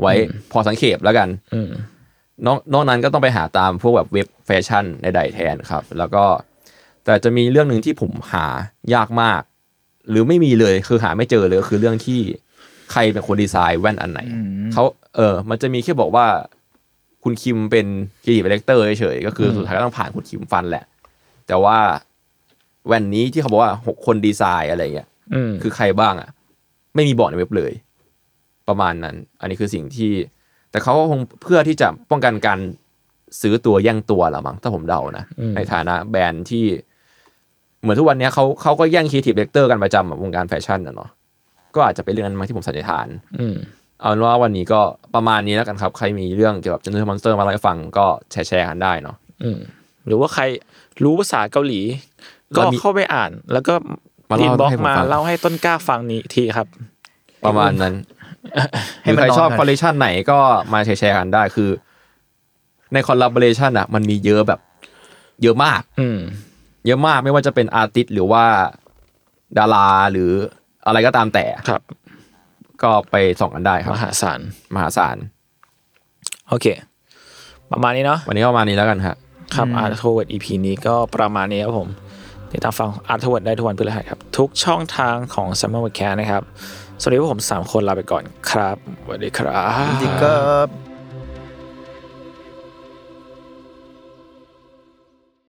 ไว้พอสังเขปแล้วกันอืมนอกนอกนั้นก็ต้องไปหาตามพวกแบบเว็บแฟชั่นในใดแทนครับ แล้วก็ แต่จะมีเรื่องหนึ่งที่ผมหายากมาก หรือไม่มีเลยคือหาไม่เจอเลยก็คือเรื่องที่ ใครเป็นคนดีไซน์แว่นอันไหนเขาเออ มันจะมีแค่บอกว่า คุณคิมเป็น creative director เฉยๆก็คือสุดท้ายก็ต้องผ่านคุณคิมฟันแหละ แต่ว่าแว่นนี้ที่เขาบอกว่าหกคนดีไซน์อะไรเงี้ยอืมคือใครบ้างอะ ไม่มีบอกในเว็บเลย ประมาณนั้น อันนี้คือสิ่งที่ แต่เขาก็คงเพื่อที่จะป้องกันการซื้อตัวแย่งตัวละมั้งถ้าผมเดานะอืมในฐานะแบรนด์ที่ เหมือนทุกวันเนี้ยเขาเขาก็แย่ง creative director กันประจำอะวงการแฟชั่นนะเนาะ ก็อาจจะเป็นเรื่องนั้นมั้งที่ผมสันนิษฐานอืมเอาเป็นว่าวันนี้ก็ประมาณนี้แล้วกันครับ ใครมีเรื่องเกี่ยวกับ Gentle Monster มาเล่าให้ฟังก็แชร์แชร์กันได้เนาะอืมหรือว่าใครรู้ภาษาเกาหลี ก็แล้วมีเข้าไปอ่าน แล้วก็มา inbox เล่านบ็อกให้ผมมาฟังเล่าให้ต้นกล้าฟังนี้ทีครับ ประมาณนั้นหให้รือมันใครชอบนอนกันคอลเลคชันไหนก็มาแชร์ๆกันได้คือ ใน collaboration อะ มันมีเยอะแบบ เยอะมาก อืมเยอะมากไม่ว่าจะเป็น artist หรือว่า ดาราหรือ อะไรก็ตามแต่ครับ ก็ไปส่องกันได้ครับ มหาศาลมหาศาลโอเค ประมาณนี้เนาะวันนี้ก็ประมาณนี้แล้วกันฮะครับอืม Art t o w a r d EP นี้ก็ประมาณนี้ครับผมติดตามฟัง Art t o w a r d ได้ทุกวันพฤหัสครับ ทุกช่องทางของ Summer w o r d c a s t นะครับสวัสดีพวกผม 3 คนลาไปก่อนครับสวัสดีครับ จริงๆก็